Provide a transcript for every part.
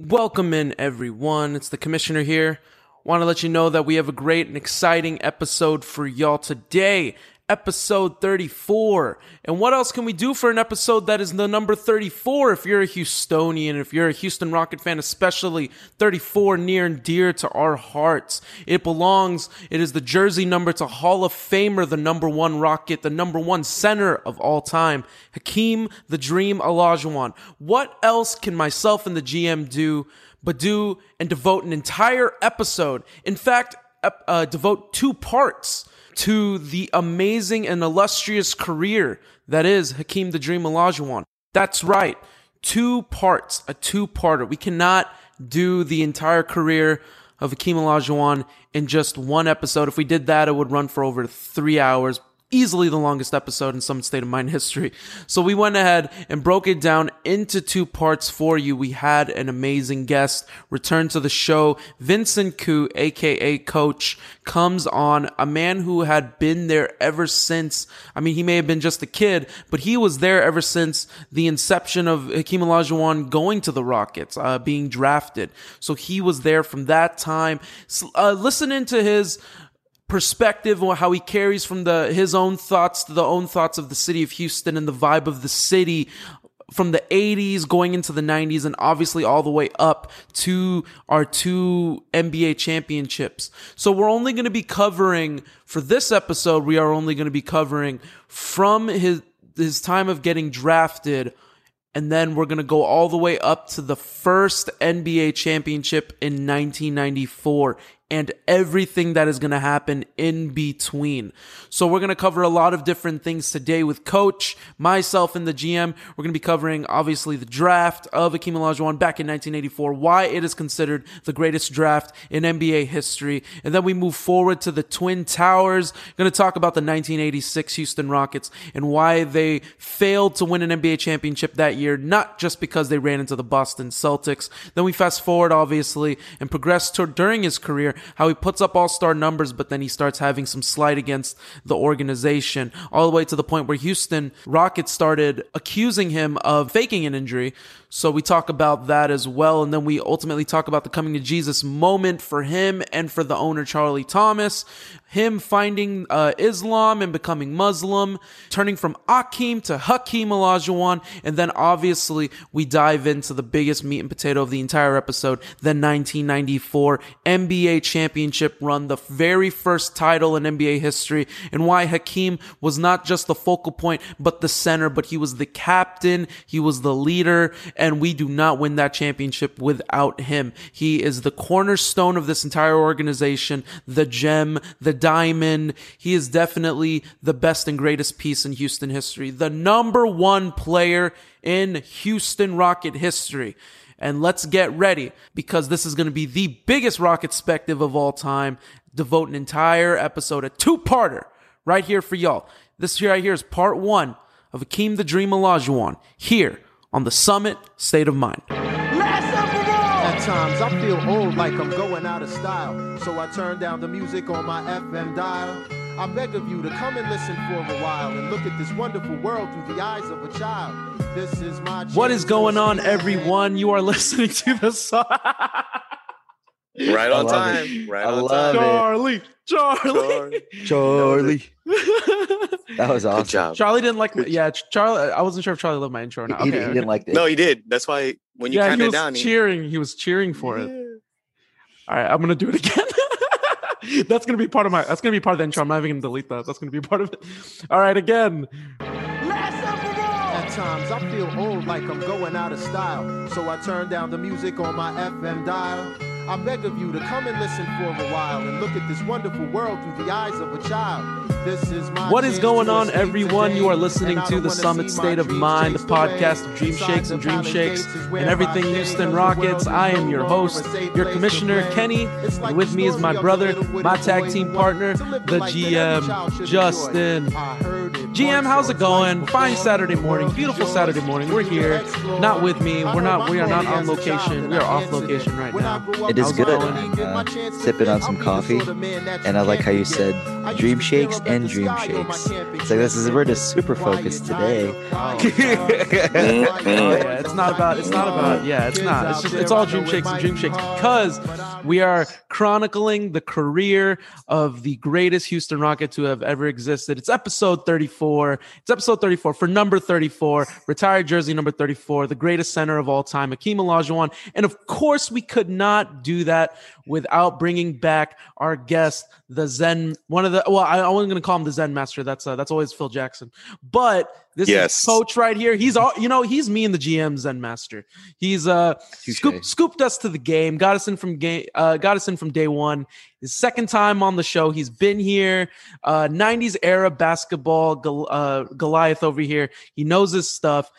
Welcome in, everyone. It's the commissioner here. Want to let you know that we have a great and exciting episode for y'all today. Episode 34. And what else can we do for an episode that is the number 34? If you're a Houstonian, if you're a Houston Rocket fan, especially 34 near and dear to our hearts. It belongs, it is the jersey number to Hall of Famer, the number one Rocket, the number one center of all time, Hakeem the Dream Olajuwon. What else can myself and the GM do but do and devote an entire episode? In fact, uh, devote two parts to the amazing and illustrious career that is Hakeem the Dream Olajuwon. That's right. Two parts, a two-parter. We cannot do the entire career of Hakeem Olajuwon in just one episode. If we did that, it would run for over three hours, easily the longest episode in Summit State of Mind history. So we went ahead and broke it down into two parts for you. We had an amazing guest return to the show. Vincent Koo, aka Coach, comes on, a man who had been there ever since. I mean, he may have been just a kid, but he was there ever since the inception of Hakeem Olajuwon going to the Rockets, uh, being drafted. So he was there from that time. Uh, listening to his perspective or how he carries from the his own thoughts to the own thoughts of the city of Houston and the vibe of the city from the 80s going into the 90s and obviously all the way up to our two NBA championships. So we're only going to be covering for this episode we are only going to be covering from his his time of getting drafted and then we're going to go all the way up to the first NBA championship in 1994 and everything that is going to happen in between. So we're going to cover a lot of different things today with coach, myself and the GM. We're going to be covering obviously the draft of Hakeem Olajuwon back in 1984, why it is considered the greatest draft in NBA history. And then we move forward to the Twin Towers. Going to talk about the 1986 Houston Rockets and why they failed to win an NBA championship that year, not just because they ran into the Boston Celtics. Then we fast forward obviously and progress to during his career how he puts up all star numbers, but then he starts having some slight against the organization, all the way to the point where Houston Rockets started accusing him of faking an injury. So we talk about that as well. And then we ultimately talk about the coming to Jesus moment for him and for the owner, Charlie Thomas, him finding uh, Islam and becoming Muslim, turning from Akeem to Hakeem Olajuwon. And then obviously we dive into the biggest meat and potato of the entire episode, the 1994 NBA championship run, the very first title in NBA history and why Hakeem was not just the focal point, but the center, but he was the captain. He was the leader and we do not win that championship without him. He is the cornerstone of this entire organization, the gem, the diamond. He is definitely the best and greatest piece in Houston history, the number one player in Houston Rocket history. And let's get ready because this is going to be the biggest Rocket spective of all time. Devote an entire episode, a two parter right here for y'all. This here right here is part one of Hakeem the Dream Olajuwon here on the Summit State of Mind. At times I feel old like I'm going out of style. So I turn down the music on my FM dial. I beg of you to come and listen for a while and look at this wonderful world through the eyes of a child. This is my What is going on, everyone? You are listening to the song. Right on love time. it. Right I on love time. Charlie, Charlie. Charlie. That was awesome. Good job. Charlie didn't like my, yeah, Charlie. I wasn't sure if Charlie loved my intro or He, not. he Okay, didn't- he okay. didn't like this. No, he did. That's why when you yeah, he counted down, he, was cheering. He was cheering for it. All right, I'm gonna do it again. that's gonna be part of my. That's gonna be part of the intro. I'm not even gonna delete that. That's gonna be part of it. All right, again. At times I feel old like I'm going out of style. So I turn down the music on my FM dial. I beg of you to come and listen for a while and look at this wonderful world through the eyes of a child. This is my What is going on, everyone? You are listening to the Summit State of Mind, the podcast of Dream Shakes and Dream Shakes and everything Houston Rockets. I am your host, your commissioner. Kenny. And with me is my brother, my tag team partner, wanted to live the life that every GM, child should enjoy. Justin. I heard it GM, how's it going? Fine. Saturday morning, beautiful Saturday morning. We're here, not with me. We're not. We are not on as a child location. We are off location right now. It It is good. uh, sipping on some coffee, and I like how you said dream shakes and dream shakes. It's like this is we're just super focused today. Oh yeah, it's not about. It's not about. Yeah, it's not. It's just. It's all dream shakes and dream shakes because we are chronicling the career of the greatest Houston Rocket to have ever existed. It's episode 34. It's episode 34 for number 34, retired jersey number 34, the greatest center of all time, Akeem Olajuwon. And of course, we could not do that without bringing back our guest, the Zen. One of the. Well, I, I wasn't going to call him the Zen Master. That's uh, that's always Phil Jackson, but. This Yes. is coach right here. He's all you know. He's me and the GM Zen Master. He's uh scoop, scooped us to the game, got us in from game, uh, got us in from day one. His second time on the show. He's been here. Uh, '90s era basketball. Uh, Goliath over here. He knows his stuff.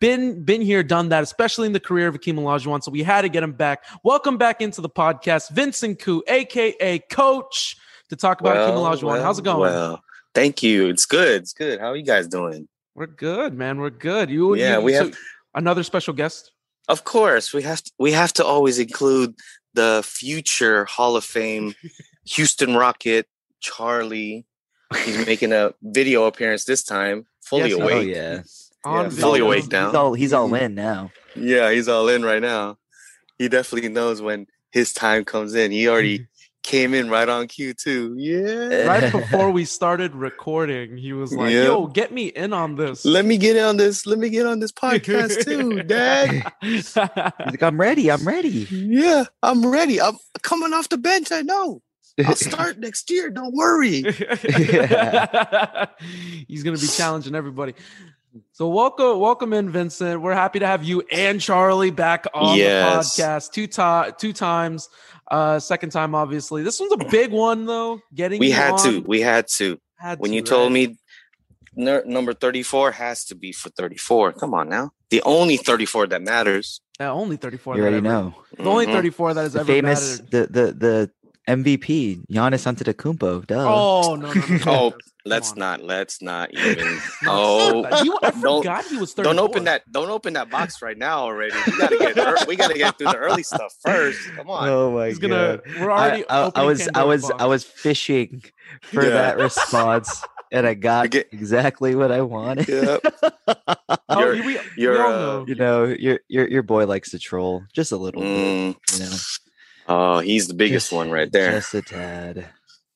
Been been here, done that, especially in the career of Akeem Olajuwon. So we had to get him back. Welcome back into the podcast, Vincent Koo, aka Coach, to talk about Akeem Olajuwon. How's it going? Well, thank you. It's good. It's good. How are you guys doing? We're good, man. We're good. You, Yeah, you- we so- have- another special guest. Of course, we have to, we have to always include the future Hall of Fame Houston Rocket Charlie. He's making a video appearance this time, fully Yes, he- Oh awake. yeah, On Yeah, fully awake he's all he's all in now. Yeah, he's all in right now. He definitely knows when his time comes in. He already came in right on cue too. Yeah. Eh. right before we started recording, he was like, Yeah. "Yo, get me in on this." Let me get on this. Let me get on this podcast too, Dad. He's like, I'm ready. I'm ready. Yeah, I'm ready. I'm coming off the bench. I know. I'll start next year. Don't worry. He's gonna be challenging everybody. So welcome, welcome in, Vincent. We're happy to have you and Charlie back on Yes. the podcast two ti- two times. Uh, second time, obviously. This one's a big one, though. Getting We you had to. We had to. had When to, you told me ner- number 34 has to be for 34. Come on now. The only 34 that matters. Yeah, only thirty four. You already know The only Mhm. thirty four that is ever famous mattered. the the the MVP Giannis Antetokounmpo. Duh. Oh no! no, no, no. Oh, let's on. not. Let's not even. Oh, he, I forgot he was 34. don't open that. Don't open that box right now. Already. We gotta get. we gotta get through the early stuff first. Come on. Oh my He's gonna. We're already. I, I, I opening was I Pandora's was I was fishing for Yeah. that response, and I got get- exactly what I wanted. Yep. Oh, You're- we, we you're, uh, know. You know, your your your boy likes to troll just a little bit. Mm. You know, Oh, he's the biggest Just- one right there. Just a tad.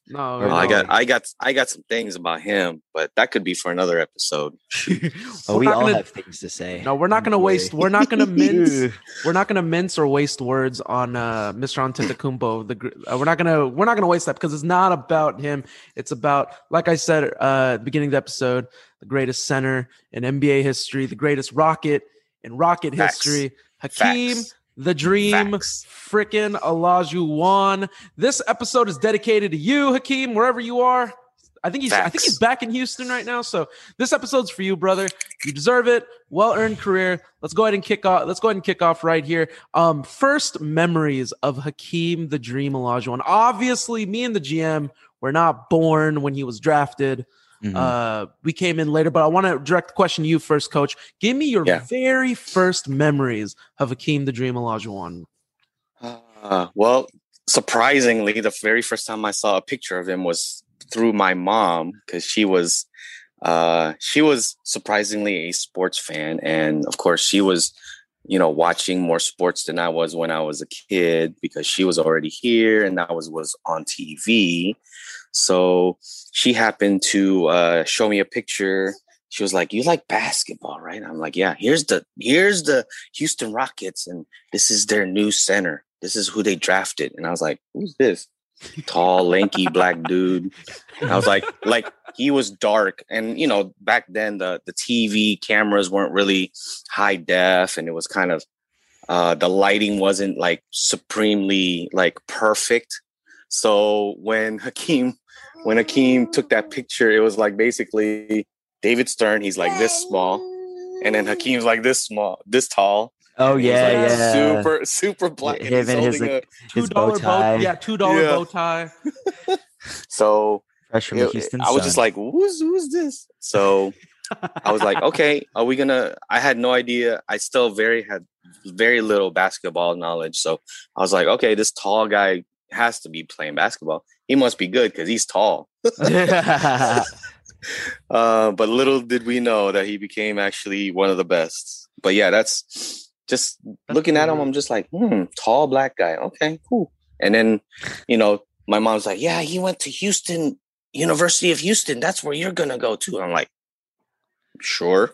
No, no. I got, I got, I got some things about him, but that could be for another episode. Oh, We're not all gonna- have things to say. No, we're not gonna waste. We're not gonna mince. we're not gonna mince or waste words on uh, Mr. Antetokounmpo. The uh, we're not gonna we're not gonna waste that because it's not about him. It's about, like I said uh, at the beginning of the episode, the greatest center in NBA history, the greatest Rocket in Rocket Facts. history, Hakeem. Facts. The dream, Facts. frickin' Olajuwon. This episode is dedicated to you, Hakeem, wherever you are. I think he's I think he's back in Houston right now. So this episode's for you, brother. You deserve it. Well earned career. Let's go ahead and kick off. Let's go ahead and kick off right here. Um, first memories of Hakeem the Dream Olajuwon. Obviously, me and the GM were not born when he was drafted. Mhm. Uh, we came in later, but I want to direct the question to you first, Coach. Give me your Yeah. very first memories of Akeem the Dream Olajuwon. Uh, well, surprisingly, the very first time I saw a picture of him was through my mom because she was, uh, she was surprisingly a sports fan, and of course, she was, you know, watching more sports than I was when I was a kid because she was already here and that was was on TV. So she happened to uh, show me a picture. She was like, "You like basketball, right?" I'm like, "Yeah." Here's the here's the Houston Rockets, and this is their new center. This is who they drafted. And I was like, "Who's this?" Tall, lanky black dude. And I was like, like he was dark, and you know, back then the the TV cameras weren't really high def, and it was kind of uh, the lighting wasn't like supremely like perfect. So when Hakeem when Hakeem took that picture, it was like basically David Stern. He's like this small, and then Hakeem's like this small, this tall. oh yeah, like, yeah. super super black. and Him he's and his, holding like, Two His bow tie. bow, yeah, two dollar Yeah. bow tie. so fresh from it- Houston I was just like, who's who's this? So I was like, okay, are we gonna? I had no idea. I still very had very little basketball knowledge. So I was like, okay, this tall guy has to be playing basketball. He must be good because he's tall. uh, but little did we know that he became actually one of the best. But yeah, that's just that's looking cool. at him. I'm just like, hmm, tall black guy. Okay, cool. And then, you know, my mom's like, yeah, he went to Houston, University of Houston. That's where you're gonna go to. I'm like, sure,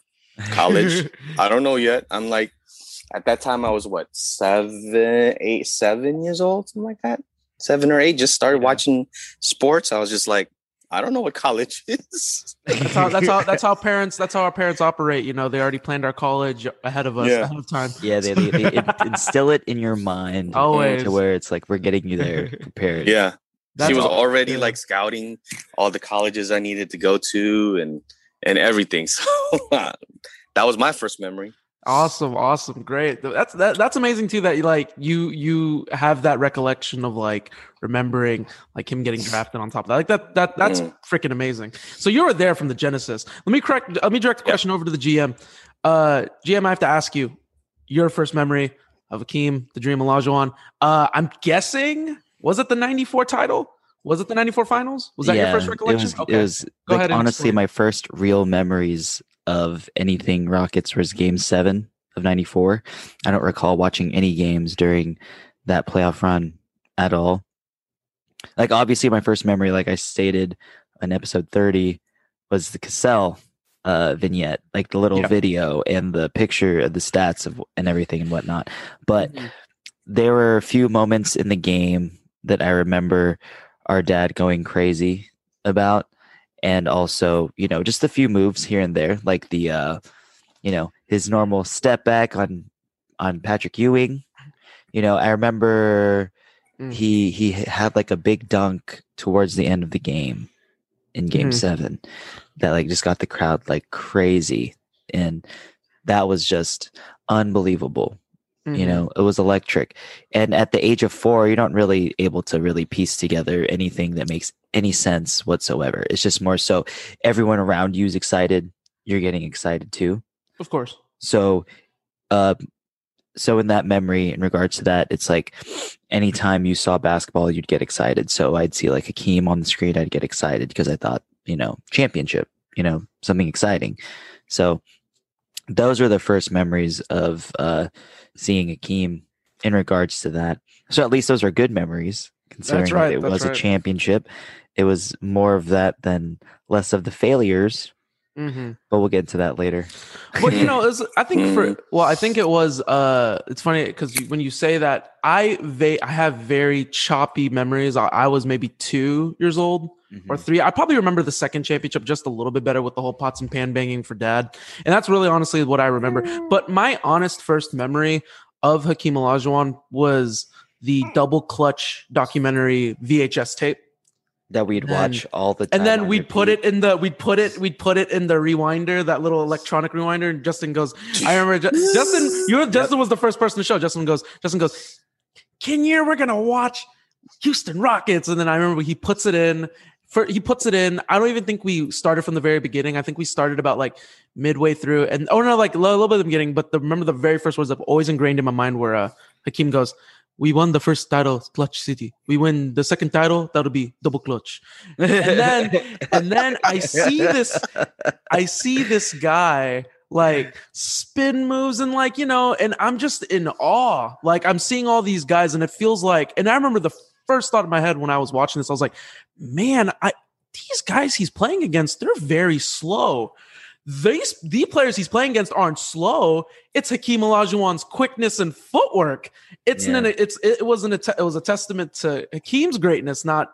college. I don't know yet. I'm like, at that time I was what seven, eight, seven years old, something like that. Seven or eight. Just started yeah. watching sports. I was just like, I don't know what college is. that's how that's how that's how parents that's how our parents operate. You know, they already planned our college ahead of us yeah. ahead of time. Yeah, they, they, they instill it in your mind always to where it's like we're getting you there prepared. Yeah, that's she was all, already yeah. like scouting all the colleges I needed to go to and and everything. So that was my first memory. Awesome, awesome, great. That's that, that's amazing too. That you like you you have that recollection of like remembering like him getting drafted on top of that. Like that that that's mm. freaking amazing. So you were there from the genesis. Let me correct. Let me direct the question over to the GM. Uh, GM, I have to ask you your first memory of Hakeem, the Dream Olajuwon. Uh, I'm guessing was it the '94 title? Was it the '94 finals? Was that yeah, your first recollection? It was, okay. it was Go like, ahead. honestly, my first real memories of anything Rockets was game seven of 94. I don't recall watching any games during that playoff run at all. Like, obviously, my first memory, like I stated in episode 30, was the Cassell uh, vignette, like the little yeah. video and the picture of the stats of and everything and whatnot. But mm-hmm. there were a few moments in the game that I remember our dad going crazy about and also you know just a few moves here and there like the uh you know his normal step back on on Patrick Ewing you know I remember mm. he he had like a big dunk towards the end of the game in game mm. 7 that like just got the crowd like crazy and that was just unbelievable Mm-hmm. You know, it was electric. And at the age of four, you're not really able to really piece together anything that makes any sense whatsoever. It's just more so everyone around you is excited. You're getting excited too. Of course. So, uh, so in that memory, in regards to that, it's like anytime you saw basketball, you'd get excited. So I'd see like a Hakeem on the screen, I'd get excited because I thought, you know, championship, you know, something exciting. So those were the first memories of uh, seeing Akeem in regards to that. So at least those are good memories, considering right, it was right. a championship. It was more of that than less of the failures. Mm-hmm. But we'll get into that later. But you know, was, I think for well, I think it was. uh It's funny because when you say that, I they I have very choppy memories. I, I was maybe two years old mm-hmm. or three. I probably remember the second championship just a little bit better with the whole pots and pan banging for dad. And that's really honestly what I remember. But my honest first memory of Hakeem Olajuwon was the double clutch documentary VHS tape that we'd and, watch all the time. And then we'd repeat. put it in the we'd put it we'd put it in the rewinder, that little electronic rewinder. And Justin goes, I remember Justin, you Justin yep. was the first person to show. Justin goes, Justin goes, Kenyer, we're gonna watch Houston Rockets. And then I remember he puts it in for he puts it in. I don't even think we started from the very beginning. I think we started about like midway through, and oh no, like a little, bit of the beginning. But the, remember the very first words that always ingrained in my mind were uh, Hakeem goes, "We won the first title, Clutch City. We win the second title, that'll be double clutch." And then and then I see this, I see this guy like spin moves and like you know and i'm just in awe like i'm seeing all these guys and it feels like and i remember the first thought in my head when I was watching this. I was like, man, I these guys he's playing against, they're very slow. These the players he's playing against aren't slow. It's Hakeem Olajuwon's quickness and footwork. It's yeah. an it's it wasn't a te- it was a testament to Hakeem's greatness, not.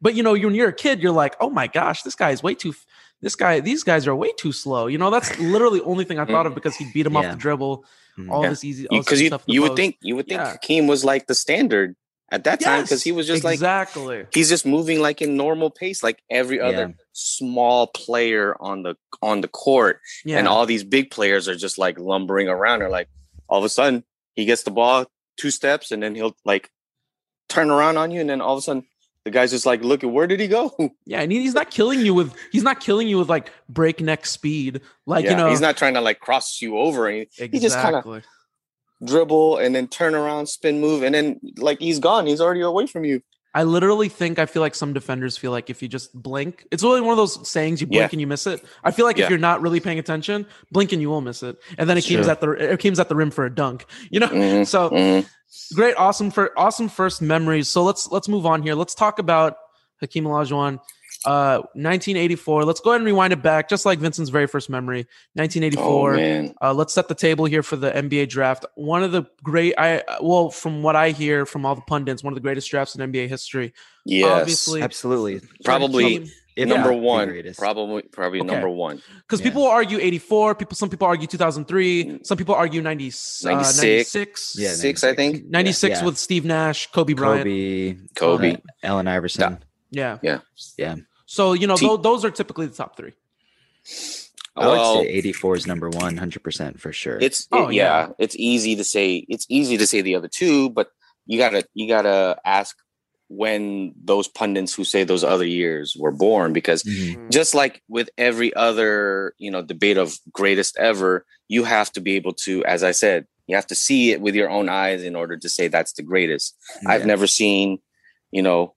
But you know, when you're a kid, you're like, oh my gosh, this guy is way too. This guy, these guys are way too slow. You know, that's literally the only thing I thought of because he beat him yeah. off the dribble. Mm. All yeah. this easy because you you would think you would think Hakeem was like the standard at that yes, time because he was just exactly. like exactly he's just moving like in normal pace like every other yeah. small player on the on the court yeah. and all these big players are just like lumbering around or like all of a sudden he gets the ball two steps and then he'll like turn around on you and then all of a sudden the guy's just like look at where did he go yeah and he's not killing you with he's not killing you with like breakneck speed like yeah, you know he's not trying to like cross you over exactly. he just kind of dribble and then turn around, spin move, and then like he's gone. He's already away from you. I literally think I feel like some defenders feel like if you just blink, it's really one of those sayings you blink Yeah. and you miss it. I feel like Yeah. if you're not really paying attention, blink and you will miss it. And then it Sure. comes at the it comes at the rim for a dunk. You know? Mhm, So mhm. great, awesome for awesome first memories. So let's let's move on here. Let's talk about Hakeem Olajuwon. Uh 1984. Let's go ahead and rewind it back, just like Vincent's very first memory. Oh 1984. man, Uh, let's set the table here for the NBA draft. One of the great, I well, from what I hear from all the pundits, one of the greatest drafts in NBA history. yes, Obviously, Absolutely. Probably If number not one, greatest. probably probably Okay. number one. because Yeah. people will argue 84. People, some people argue 2003. Some people argue 90, uh, 96. 96. Yeah, Six, I think. 96 Yeah. with Steve Nash, Kobe Bryant. Kobe, Kobe. Allen Iverson. Yeah. Yeah. Yeah. So, you know, T- tho- those are typically the top three. I would Well, say 84 is number one, 100% for sure. It's Oh, it- yeah. yeah. it's easy to say it's easy to say the other two, but you gotta you gotta ask when those pundits who say those other years were born because Mhm. just like with every other you know debate of greatest ever you have to be able to as i said you have to see it with your own eyes in order to say that's the greatest i've never seen you know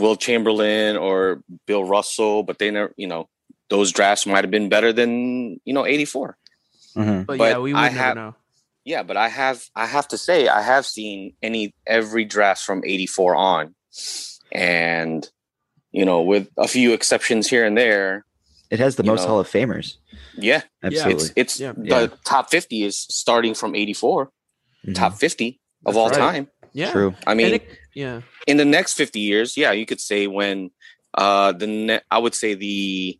wilt chamberlain or bill russell but they never you know those drafts might have been better than you know 84 Mhm. But, But yeah, we would I never have- know. yeah but i have i have to say i have seen any every draft from 84 on and you know with a few exceptions here and there It has the most know, Hall of Famers. yeah Absolutely. it's it's Yeah. the Yeah. top 50 is starting from 84 Mhm. top 50 of That's all right. time Yeah. True. i mean it- yeah. in the next 50 years yeah you could say when uh the ne- i would say the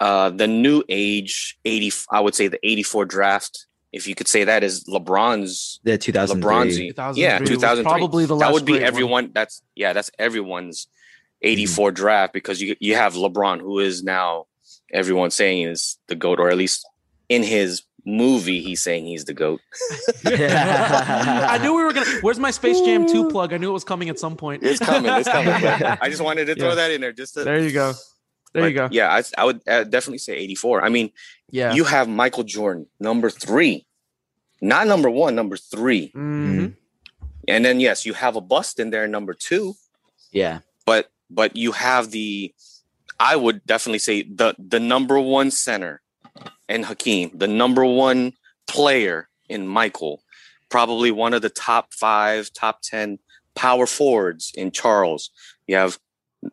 uh the new age 80 i would say the 84 draft if you could say that is lebron's The 2003. lebron's yeah was 2003 probably the that last would be great one. everyone that's yeah that's everyone's 84 draft because you you have lebron who is now everyone saying is the goat or at least in his movie he's saying he's the goat I knew we were gonna. Where's my Space Jam 2 plug? I knew it was coming at some point. it's coming it's coming i just wanted to throw Yeah. that in there just to, There you go. There you go. yeah I, I would uh, definitely say 84 i mean Yeah. you have Michael Jordan, number three, not number one, number three. Mhm. And then yes, you have a bust in there, number two, Yeah. but but you have the I would definitely say the the number one center in Hakeem, the number one player in Michael, probably one of the top five, top ten power forwards in Charles. You have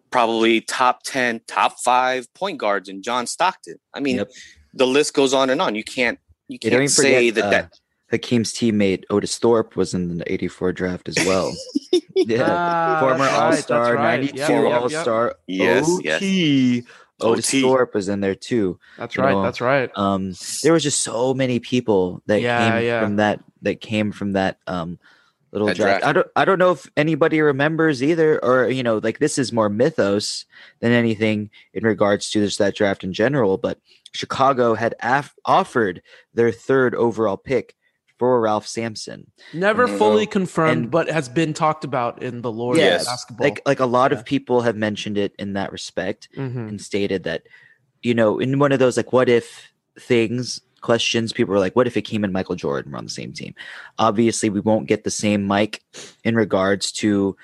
probably top 10, top five point guards in John Stockton. I mean, Yep. the list goes on and on. You can't you You can't even say forget that uh, that Hakeem's teammate Otis Thorpe was in the 84 draft as well. yeah. Ah, Former All Star, that's right. 92 Yep, yep, yep. All Star. Yes, OT. yes. Otis OT. Thorpe was in there too. That's right. know, That's right. Um, there was just so many people that Yeah, came yeah. from that that came from that um little That draft. draft. I don't I don't know if anybody remembers either, or you know, like this is more mythos than anything in regards to this that draft in general. But Chicago had af- offered their third overall pick for Ralph Sampson. Never Mhm. fully confirmed, And- but has been talked about in the lore Yes. of basketball. Like like a lot Yeah. of people have mentioned it in that respect. Mhm. and stated that, you know, in one of those like what if things questions, people were like, what if Hakeem and Michael Jordan were on the same team? Obviously, we won't get the same Mike in regards to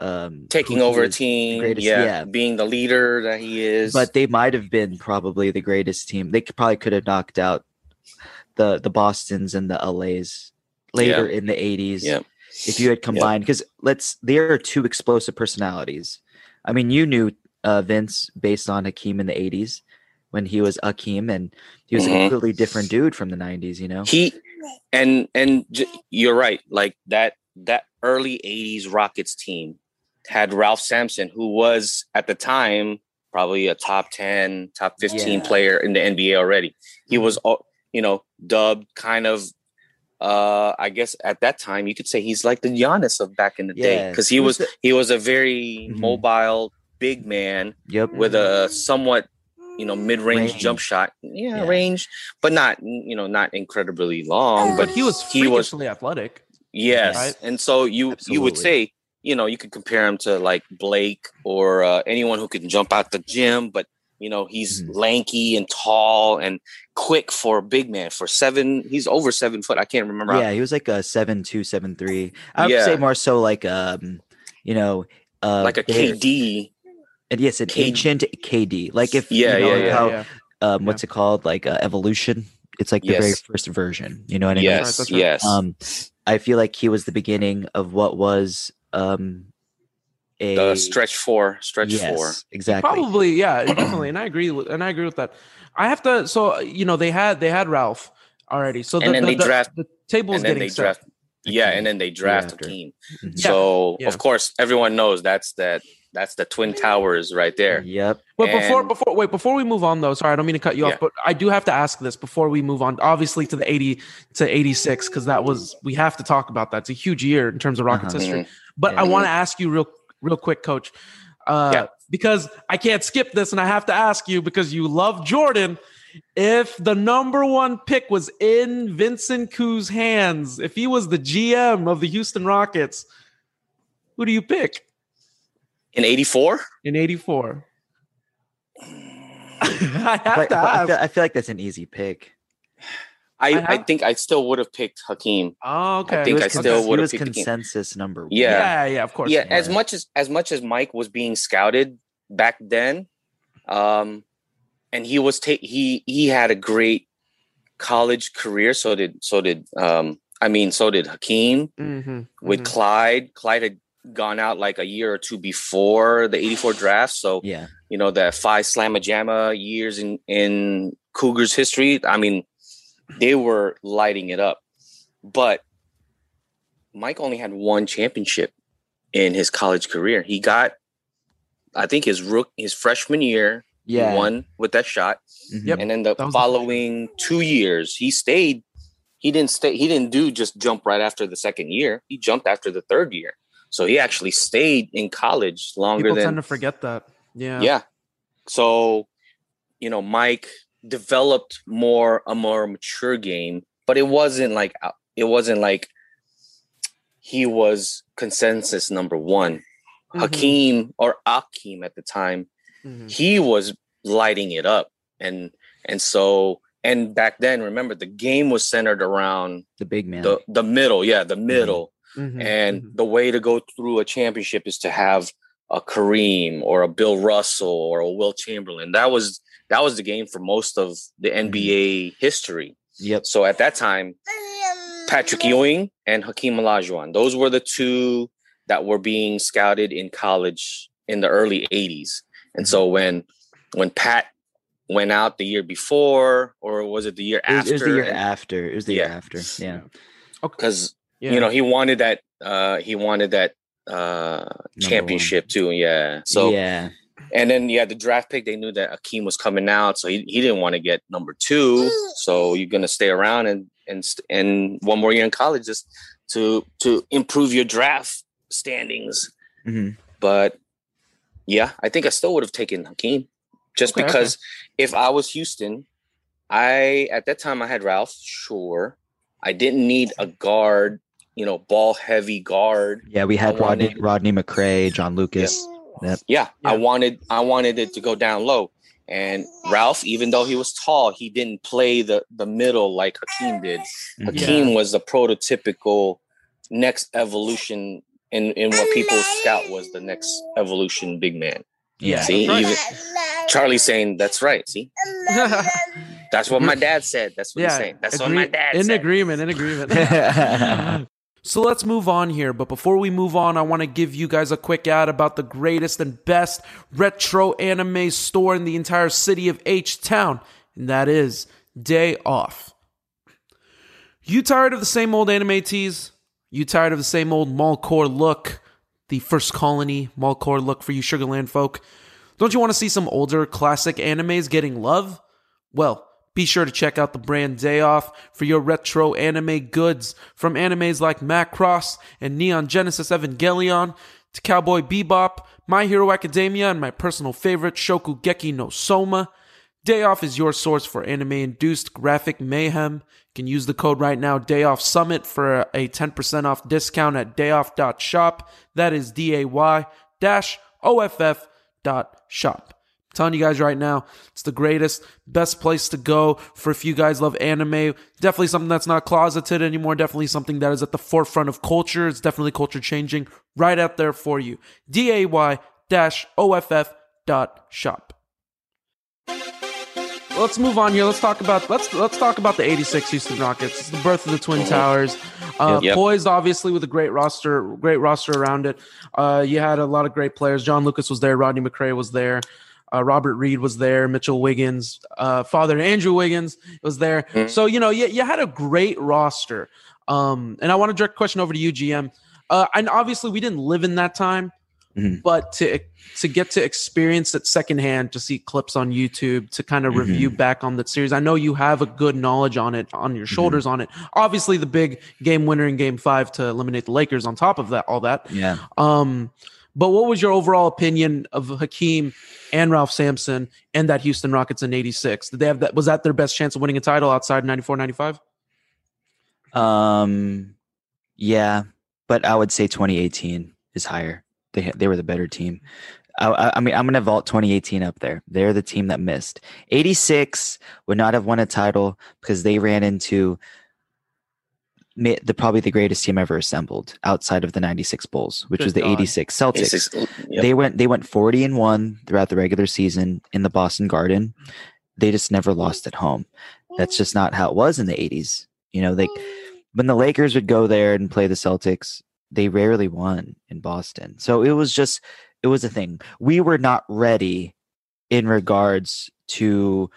um taking over a team, greatest- yeah, yeah. being the leader that he is. but they might have been probably the greatest team. They could, probably could have knocked out the the Boston's and the LA's later in the 80s. Yeah. If you had combined, because let's, there are two explosive personalities. I mean, you knew uh, Vince based on Hakeem in the 80s when he was Hakeem, and he was a Mhm. completely different dude from the 90s, you know? he and and j- you're right. Like that that early '80s Rockets team had Ralph Sampson, who was at the time probably a top 10, top 15 Yeah. player in the NBA already. He was, uh, you know, dubbed kind of. Uh, I guess at that time you could say he's like the Giannis of back in the day because he was he was a very Mhm. mobile big man Yep. with a somewhat you know mid-range Range. jump shot yeah, Yeah. range but not you know not incredibly long but he was he was athletic. yes Right. and so you you would say you know you could compare him to like blake or uh, anyone who can jump out the gym but You know, he's Mhm. lanky and tall and quick for a big man. For seven, he's over seven foot. I can't remember. how- Yeah, he was like a seven two, seven three. I would Yeah. say more so like um, you know, uh, like a KD. and yes, an K- ancient KD. Like if Yeah, you know, yeah, yeah. how, yeah. um, what's it called? Like uh, evolution. It's like the very first version. You know what I mean? Yes, that's right. yes. Um, I feel like he was the beginning of what was um a the stretch four, stretch yes, four. exactly. Probably, yeah, definitely, and I agree with and I agree with that. I have to. So you know, they had they had Ralph already. So the, And then the, they the- draft- the table's and then getting they set. draft. Yeah, and then they year draft after. Hakeem. Mhm. So yeah. of course, everyone knows that's that. That's the twin towers right there. Yep. But before And- before wait before we move on though, sorry, I don't mean to cut you Yeah. off, but I do have to ask this before we move on. Obviously to the eighty to eighty six because that was we have to talk about that. It's a huge year in terms of Rockets Uh-huh. history. Mhm. But I want to ask you real real quick, Coach, uh, Yeah. because I can't skip this, and I have to ask you because you love Jordan. If the number one pick was in Vincent Koo's hands, if he was the GM of the Houston Rockets, who do you pick In '84, in '84? I have But, to but I, feel, I feel like that's an easy pick. I, I I, think I still would have picked Hakeem. Oh, okay. I think I still cons- would've picked consensus number one. Yeah. yeah, yeah, of course. yeah, as much as as much as Mike was being scouted back then, um, and he was ta- he he had a great college career. So did so did um, I mean so did Hakeem Mm-hmm, with Clyde. Clyde had gone out like a year or two before the '84 draft. So Yeah. you know the five Slama Jama years in in Cougars history. I mean, they were lighting it up, but Mike only had one championship in his college career. He got, I think, his rook his freshman year. Yeah. He won with that shot, Mhm. Yep. and then the That was the following two years, he stayed. He didn't stay. He didn't do just jump right after the second year. He jumped after the third year. So he actually stayed in college longer than. People tend to forget that. Yeah. yeah. So, you know, Mike developed more a more mature game, but it wasn't like uh, it wasn't like he was consensus number one. Mhm, Hakeem or Akeem at the time, mhm. he was lighting it up, and and so and back then, remember the game was centered around The big man. the the middle, yeah, the middle. Mhm, And mhm. the way to go through a championship is to have a Kareem or a Bill Russell or a Wilt Chamberlain. That was that was the game for most of the NBA history. yep. So at that time, Patrick Ewing and Hakeem Olajuwon, those were the two that were being scouted in college in the early 80s. And so when when Pat went out the year before, or was it the year It was, after? it was the year and- after. It was the year Yeah. after. Yeah. Okay. because Yeah. you know he wanted that uh he wanted that uh one. championship too yeah so yeah. and then yeah the draft pick they knew that Akeem was coming out so he, he didn't want to get number two so you're gonna stay around and and and one more year in college just to to improve your draft standings hmm but yeah I think I still would have taken Hakeem just Okay, okay. because if I was Houston I at that time I had Ralph sure I didn't need a guard you know ball heavy guard Yeah. We had I Rodney, wanted- Rodney McCray, John Lucas. Yep. yeah, Yeah. I wanted I wanted it to go down low. And Ralph, even though he was tall, he didn't play the the middle like Hakeem did. Mhm. Hakeem was the prototypical next evolution in, in what people scout was the next evolution big man. Yeah. See, Right. even Charlie's saying that's right. See, that's what my dad said. That's what he's saying. That's what my dad in said. agreement, in agreement. so let's move on here. But before we move on, I want to give you guys a quick ad about the greatest and best retro anime store in the entire city of H Town, and that is Day Off. You tired of the same old anime tees? You tired of the same old mallcore look? The first colony mallcore look for you Sugarland folk? Don't you want to see some older classic animes getting love? Well, be sure to check out the brand Day Off for your retro anime goods from animes like Macross and Neon Genesis Evangelion to Cowboy Bebop, My Hero Academia, and my personal favorite Shokugeki no Soma. Day Off is your source for anime induced graphic mayhem. You can use the code right now, Day Off Summit, for a 10% off discount at dayoff.shop. That is D A Y dash O F F dot shop. Telling you guys right now, it's the greatest, best place to go for if you guys love anime. Definitely something that's not closeted anymore. Definitely something that is at the forefront of culture. It's definitely culture changing right out there for you. D-A-Y dash O-F-F dot shop. Let's move on here. Let's talk about let's let's talk about the '86 Houston Rockets. It's the birth of the Twin Towers. Uh, yep. Poised, obviously, with a great roster, great roster around it. Uh, you had a lot of great players. John Lucas was there. Rodney McCray was there. Uh, Robert Reid was there. Mitchell Wiggins, uh, father Andrew Wiggins was there. Mm-hmm. So you know, you, you had a great roster. Um, and I want to direct a question over to you, GM. Uh, and obviously, we didn't live in that time, mm-hmm. but to to get to experience it secondhand, to see clips on YouTube, to kind of mm-hmm. review back on the series. I know you have a good knowledge on it, on your shoulders mm-hmm. on it. Obviously, the big game winner in Game Five to eliminate the Lakers. On top of that, all that. Yeah. Um, but what was your overall opinion of Hakeem and Ralph Sampson and that Houston Rockets in 86? Did they have that was that their best chance of winning a title outside 94 95? Um yeah, but I would say 2018 is higher. They they were the better team. I, I mean, I'm going to vault 2018 up there. They're the team that missed. 86 would not have won a title because they ran into the probably the greatest team ever assembled outside of the 96 Bulls, which Good was the God. 86 Celtics. 86, yep. They went they went 40 and 1 throughout the regular season in the Boston Garden. They just never lost at home. That's just not how it was in the 80s. You know, like when the Lakers would go there and play the Celtics, they rarely won in Boston. So it was just it was a thing. We were not ready in regards to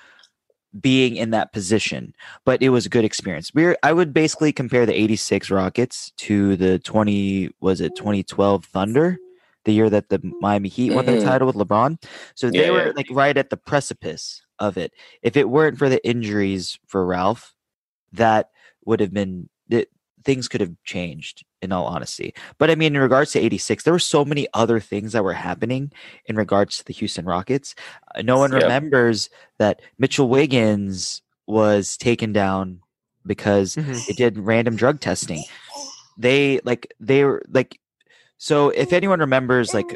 being in that position, but it was a good experience. We I would basically compare the 86 Rockets to the 20 was it 2012 Thunder, the year that the Miami Heat won the mm-hmm. title with LeBron. So they yeah. were like right at the precipice of it. If it weren't for the injuries for Ralph, that would have been it, things could have changed in all honesty. But I mean, in regards to 86, there were so many other things that were happening in regards to the Houston Rockets. Uh, no one yep. remembers that Mitchell Wiggins was taken down because mm-hmm. they did random drug testing. They like they were like so if anyone remembers like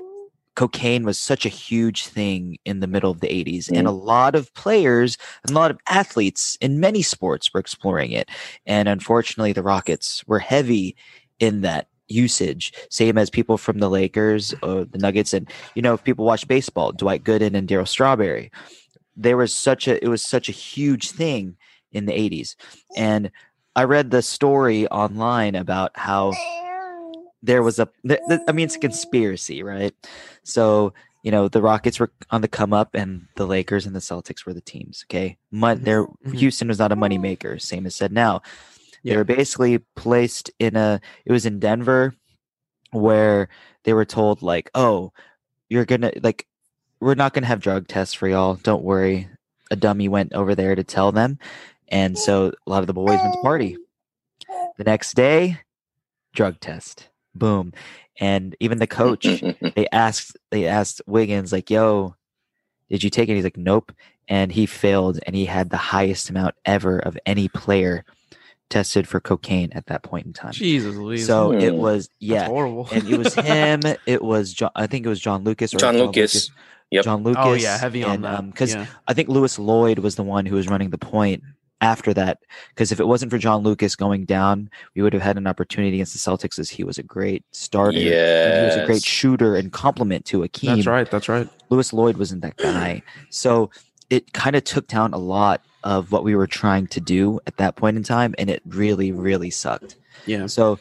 cocaine was such a huge thing in the middle of the 80s mm-hmm. and a lot of players and a lot of athletes in many sports were exploring it and unfortunately the rockets were heavy in that usage same as people from the lakers or the nuggets and you know if people watch baseball dwight gooden and Darryl strawberry there was such a it was such a huge thing in the 80s and i read the story online about how there was a I mean it's a conspiracy, right? So you know the Rockets were on the come up, and the Lakers and the Celtics were the teams. Okay, Mon- mm-hmm. mm-hmm. Houston was not a moneymaker. Same as said now. Yeah. They were basically placed in a. It was in Denver, where they were told like, "Oh, you're gonna like, we're not gonna have drug tests for y'all. Don't worry." A dummy went over there to tell them, and so a lot of the boys went to party. The next day, drug test boom. And even the coach, they asked they asked Wiggins like, "Yo, did you take it?" He's like, "Nope." And he failed, and he had the highest amount ever of any player tested for cocaine at that point in time. Jesus, Louise. so mm. it was yeah, That's horrible. and it was him. It was John. I think it was John Lucas. Or John, John Lucas. Lucas. Yep. John Lucas. Oh yeah, heavy on and, that. Because um, yeah. I think Lewis Lloyd was the one who was running the point after that because if it wasn't for John Lucas going down, we would have had an opportunity against the Celtics as he was a great starter. Yeah, he was a great shooter and complement to Akeem. That's right. That's right. Lewis Lloyd wasn't that guy, so it kind of took down a lot of what we were trying to do at that point in time, and it really, really sucked. Yeah. So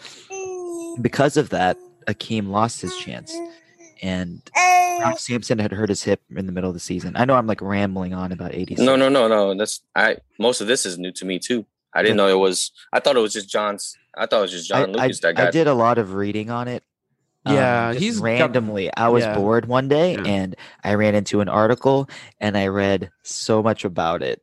because of that, Akeem lost his chance and Ralph Sampson had hurt his hip in the middle of the season. I know I'm like rambling on about 80. No, no, no, no. That's I. Most of this is new to me too. I didn't know it was. I thought it was just John's. I thought it was just John I, Lucas I, that got. I did a lot of reading on it. Yeah, um, he's randomly. Got, I was yeah. bored one day yeah. and I ran into an article and I read so much about it,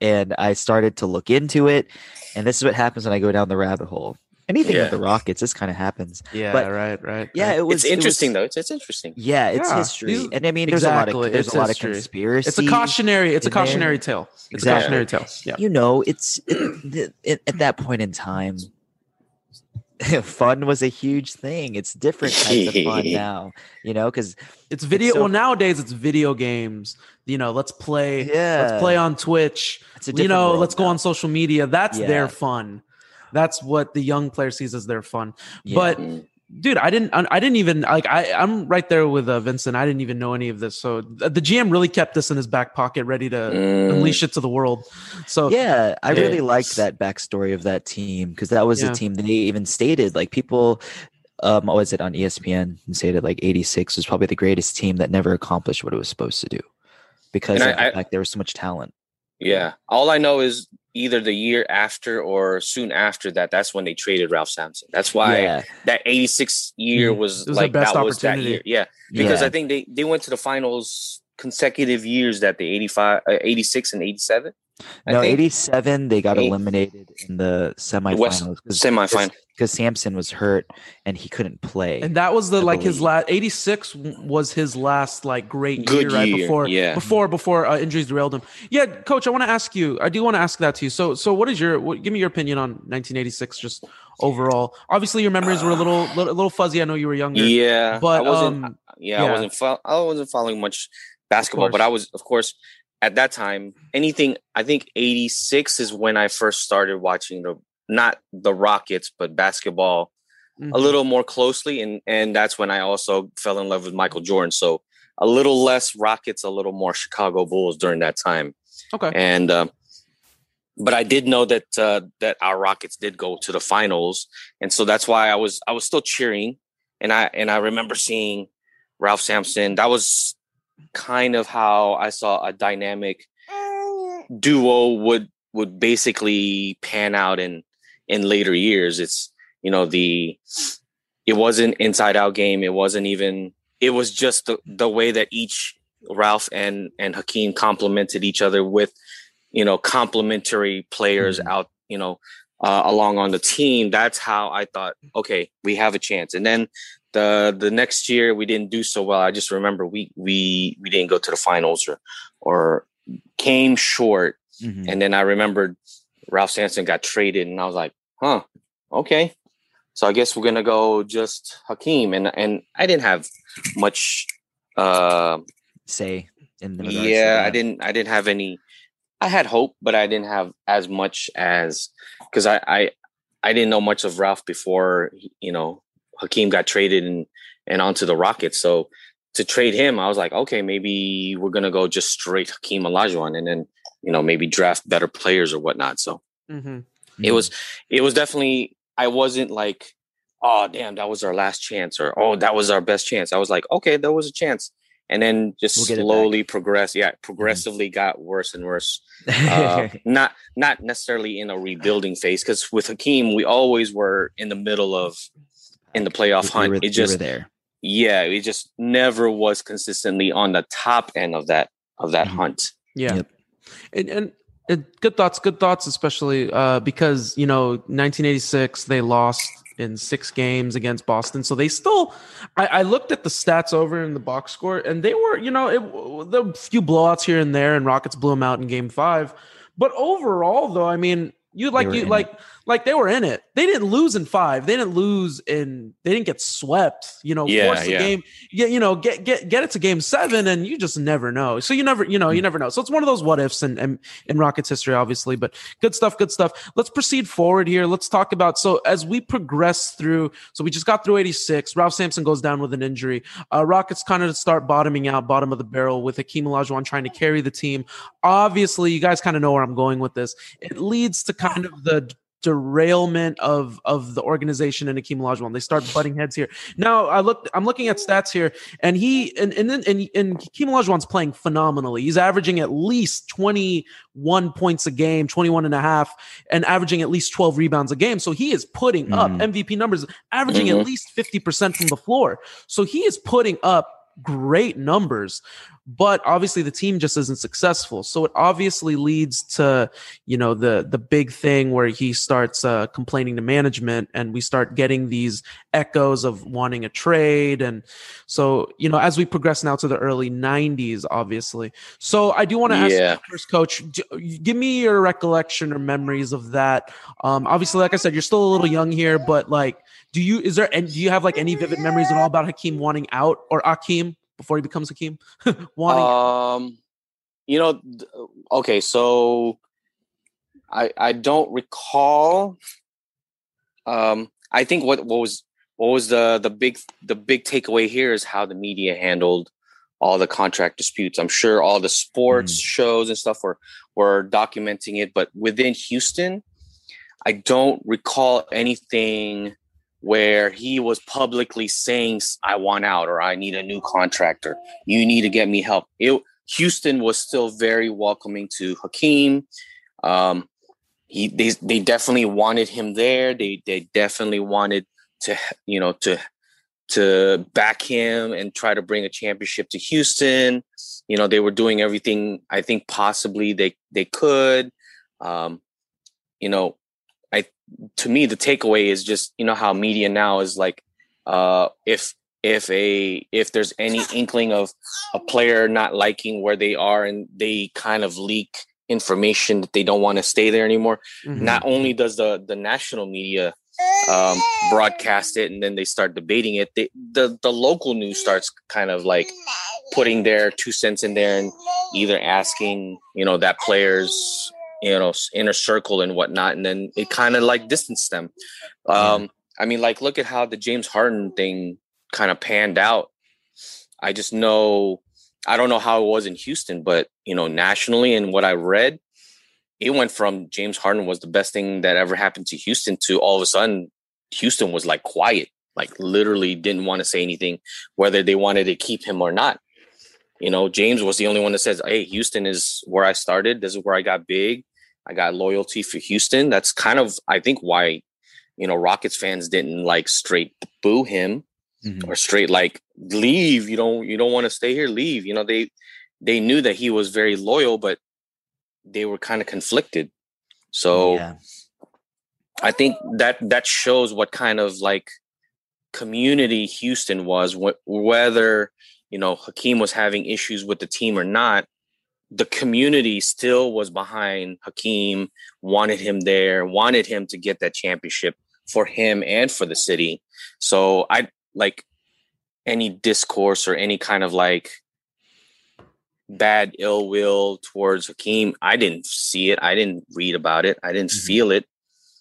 and I started to look into it. And this is what happens when I go down the rabbit hole anything yeah. with the Rockets, this kind of happens. Yeah, but, right, right. Yeah, it was. It's interesting it was, though. It's, it's interesting. Yeah, it's yeah. history, and I mean, there's exactly. a lot of there's it's a lot history. of conspiracy. It's a cautionary. It's a cautionary there. tale. It's exactly. a cautionary tale. Yeah. You know, it's it, it, at that point in time. fun was a huge thing. It's different types of fun now, you know, because it's video. It's so, well, nowadays it's video games. You know, let's play. Yeah, let's play on Twitch. you know, let's now. go on social media. That's yeah. their fun. That's what the young player sees as their fun. Yeah. But dude i didn't i didn't even like i i'm right there with uh, vincent. I didn't even know any of this. So the gm really kept this in his back pocket ready to mm. unleash it to the world. So yeah i really liked that backstory of that team because that was yeah. a team that they even stated like people um what was it on espn and stated like 86 was probably the greatest team that never accomplished what it was supposed to do because of I, the fact there was so much talent. Yeah. All i know is either the year after or soon after that, that's when they traded Ralph Sampson. That's why yeah. that 86 year mm-hmm. was, was like that was that year. Yeah. Because yeah. I think they, they went to the finals consecutive years that the 85, uh, 86 and 87. I no, think. 87, they got Eight. eliminated in the semifinals. Semifinal because Sampson was hurt and he couldn't play. And that was the I like believe. his last 86 was his last like great Good year, right year. before yeah. before before uh, injuries derailed him. Yeah, coach, I want to ask you. I do want to ask that to you. So so what is your what, give me your opinion on 1986 just overall? Obviously your memories were a little little, little fuzzy. I know you were younger. Yeah. But um yeah, yeah, I wasn't fo- I wasn't following much basketball, but I was of course at that time anything I think 86 is when I first started watching the not the Rockets, but basketball mm-hmm. a little more closely. And and that's when I also fell in love with Michael Jordan. So a little less Rockets, a little more Chicago Bulls during that time. Okay. And uh, but I did know that uh, that our Rockets did go to the finals, and so that's why I was I was still cheering. And I and I remember seeing Ralph Sampson. That was kind of how I saw a dynamic duo would would basically pan out in in later years. It's you know the it wasn't inside out game. It wasn't even. It was just the the way that each Ralph and and Hakeem complemented each other with you know complementary players mm-hmm. out you know uh, along on the team. That's how I thought. Okay, we have a chance. And then the the next year we didn't do so well. I just remember we we we didn't go to the finals or or came short. Mm-hmm. And then I remembered Ralph Sampson got traded, and I was like, huh, okay. So I guess we're gonna go just Hakeem, and and I didn't have much uh, say in the yeah. I didn't I didn't have any. I had hope, but I didn't have as much as because I, I I didn't know much of Ralph before you know Hakeem got traded and and onto the Rockets. So to trade him, I was like, okay, maybe we're gonna go just straight Hakeem Olajuwon, and then you know maybe draft better players or whatnot. So mm-hmm. Mm-hmm. It was it was definitely I wasn't like, oh damn, that was our last chance or oh that was our best chance. I was like, okay, there was a chance. And then just we'll slowly progress. Yeah, mm-hmm. progressively mm-hmm. got worse and worse. Uh, not not necessarily in a rebuilding phase because with Hakeem, we always were in the middle of in the playoff hunt. Were, it just there. Yeah, it just never was consistently on the top end of that of that mm-hmm. hunt. Yeah. Yep. And, and it, good thoughts, good thoughts, especially uh, because you know 1986 they lost in six games against Boston, so they still. I, I, looked at the stats over in the box score, and they were you know it, the few blowouts here and there, and Rockets blew them out in Game Five, but overall though, I mean you like you like it. Like they were in it. They didn't lose in five. They didn't lose in. They didn't get swept. You know, yeah, force the yeah. game. Yeah, you know, get get get it to game seven, and you just never know. So you never, you know, you hmm. never know. So it's one of those what ifs and in, in, in Rockets history, obviously. But good stuff, good stuff. Let's proceed forward here. Let's talk about so as we progress through. So we just got through eighty six. Ralph Sampson goes down with an injury. Uh, Rockets kind of start bottoming out, bottom of the barrel with Hakeem Olajuwon trying to carry the team. Obviously, you guys kind of know where I'm going with this. It leads to kind of the derailment of of the organization and Akeem Olajuwon. They start butting heads here. Now I look, I'm looking at stats here, and he and and then and, and Akeem Olajuwon's playing phenomenally. He's averaging at least 21 points a game, 21 and a half, and averaging at least 12 rebounds a game. So he is putting mm. up MVP numbers, averaging mm-hmm. at least 50% from the floor. So he is putting up great numbers. But obviously the team just isn't successful. So it obviously leads to, you know, the the big thing where he starts uh, complaining to management, and we start getting these echoes of wanting a trade, and so you know, as we progress now to the early '90s, obviously. So I do want to ask yeah. first, Coach, give me your recollection or memories of that. Um, obviously, like I said, you're still a little young here, but like, do you is there and do you have like any vivid memories at all about Hakeem wanting out or Akeem? Before he becomes Hakeem? Wanting um, you know, okay, so I I don't recall. Um, I think what what was what was the the big the big takeaway here is how the media handled all the contract disputes. I'm sure all the sports mm. shows and stuff were were documenting it, but within Houston, I don't recall anything where he was publicly saying, I want out or I need a new contractor. You need to get me help. It, Houston was still very welcoming to Hakeem. Um, he, they, they definitely wanted him there. They, they definitely wanted to, you know, to, to back him and try to bring a championship to Houston. You know, they were doing everything I think possibly they, they could. Um, you know, to me the takeaway is just you know how media now is like uh if if a if there's any inkling of a player not liking where they are and they kind of leak information that they don't want to stay there anymore mm-hmm. not only does the the national media um, broadcast it and then they start debating it they, the the local news starts kind of like putting their two cents in there and either asking you know that player's you know inner circle and whatnot and then it kind of like distanced them. Um i mean like look at how the james harden thing kind of panned out. I just know i don't know how it was in houston but you know nationally and what i read it went from james harden was the best thing that ever happened to houston to all of a sudden houston was like quiet like literally didn't want to say anything whether they wanted to keep him or not. You know james was the only one that says hey houston is where i started. This is where i got big I got loyalty for Houston. That's kind of I think why you know Rockets fans didn't like straight boo him mm-hmm. or straight like leave. You don't you don't want to stay here. Leave. You know they they knew that he was very loyal, but they were kind of conflicted. So yeah. I think that that shows what kind of like community Houston was. Wh- whether you know Hakeem was having issues with the team or not, the community still was behind Hakeem, wanted him there, wanted him to get that championship for him and for the city. So I like any discourse or any kind of like bad ill will towards Hakeem. I didn't see it. I didn't read about it. I didn't mm-hmm. feel it.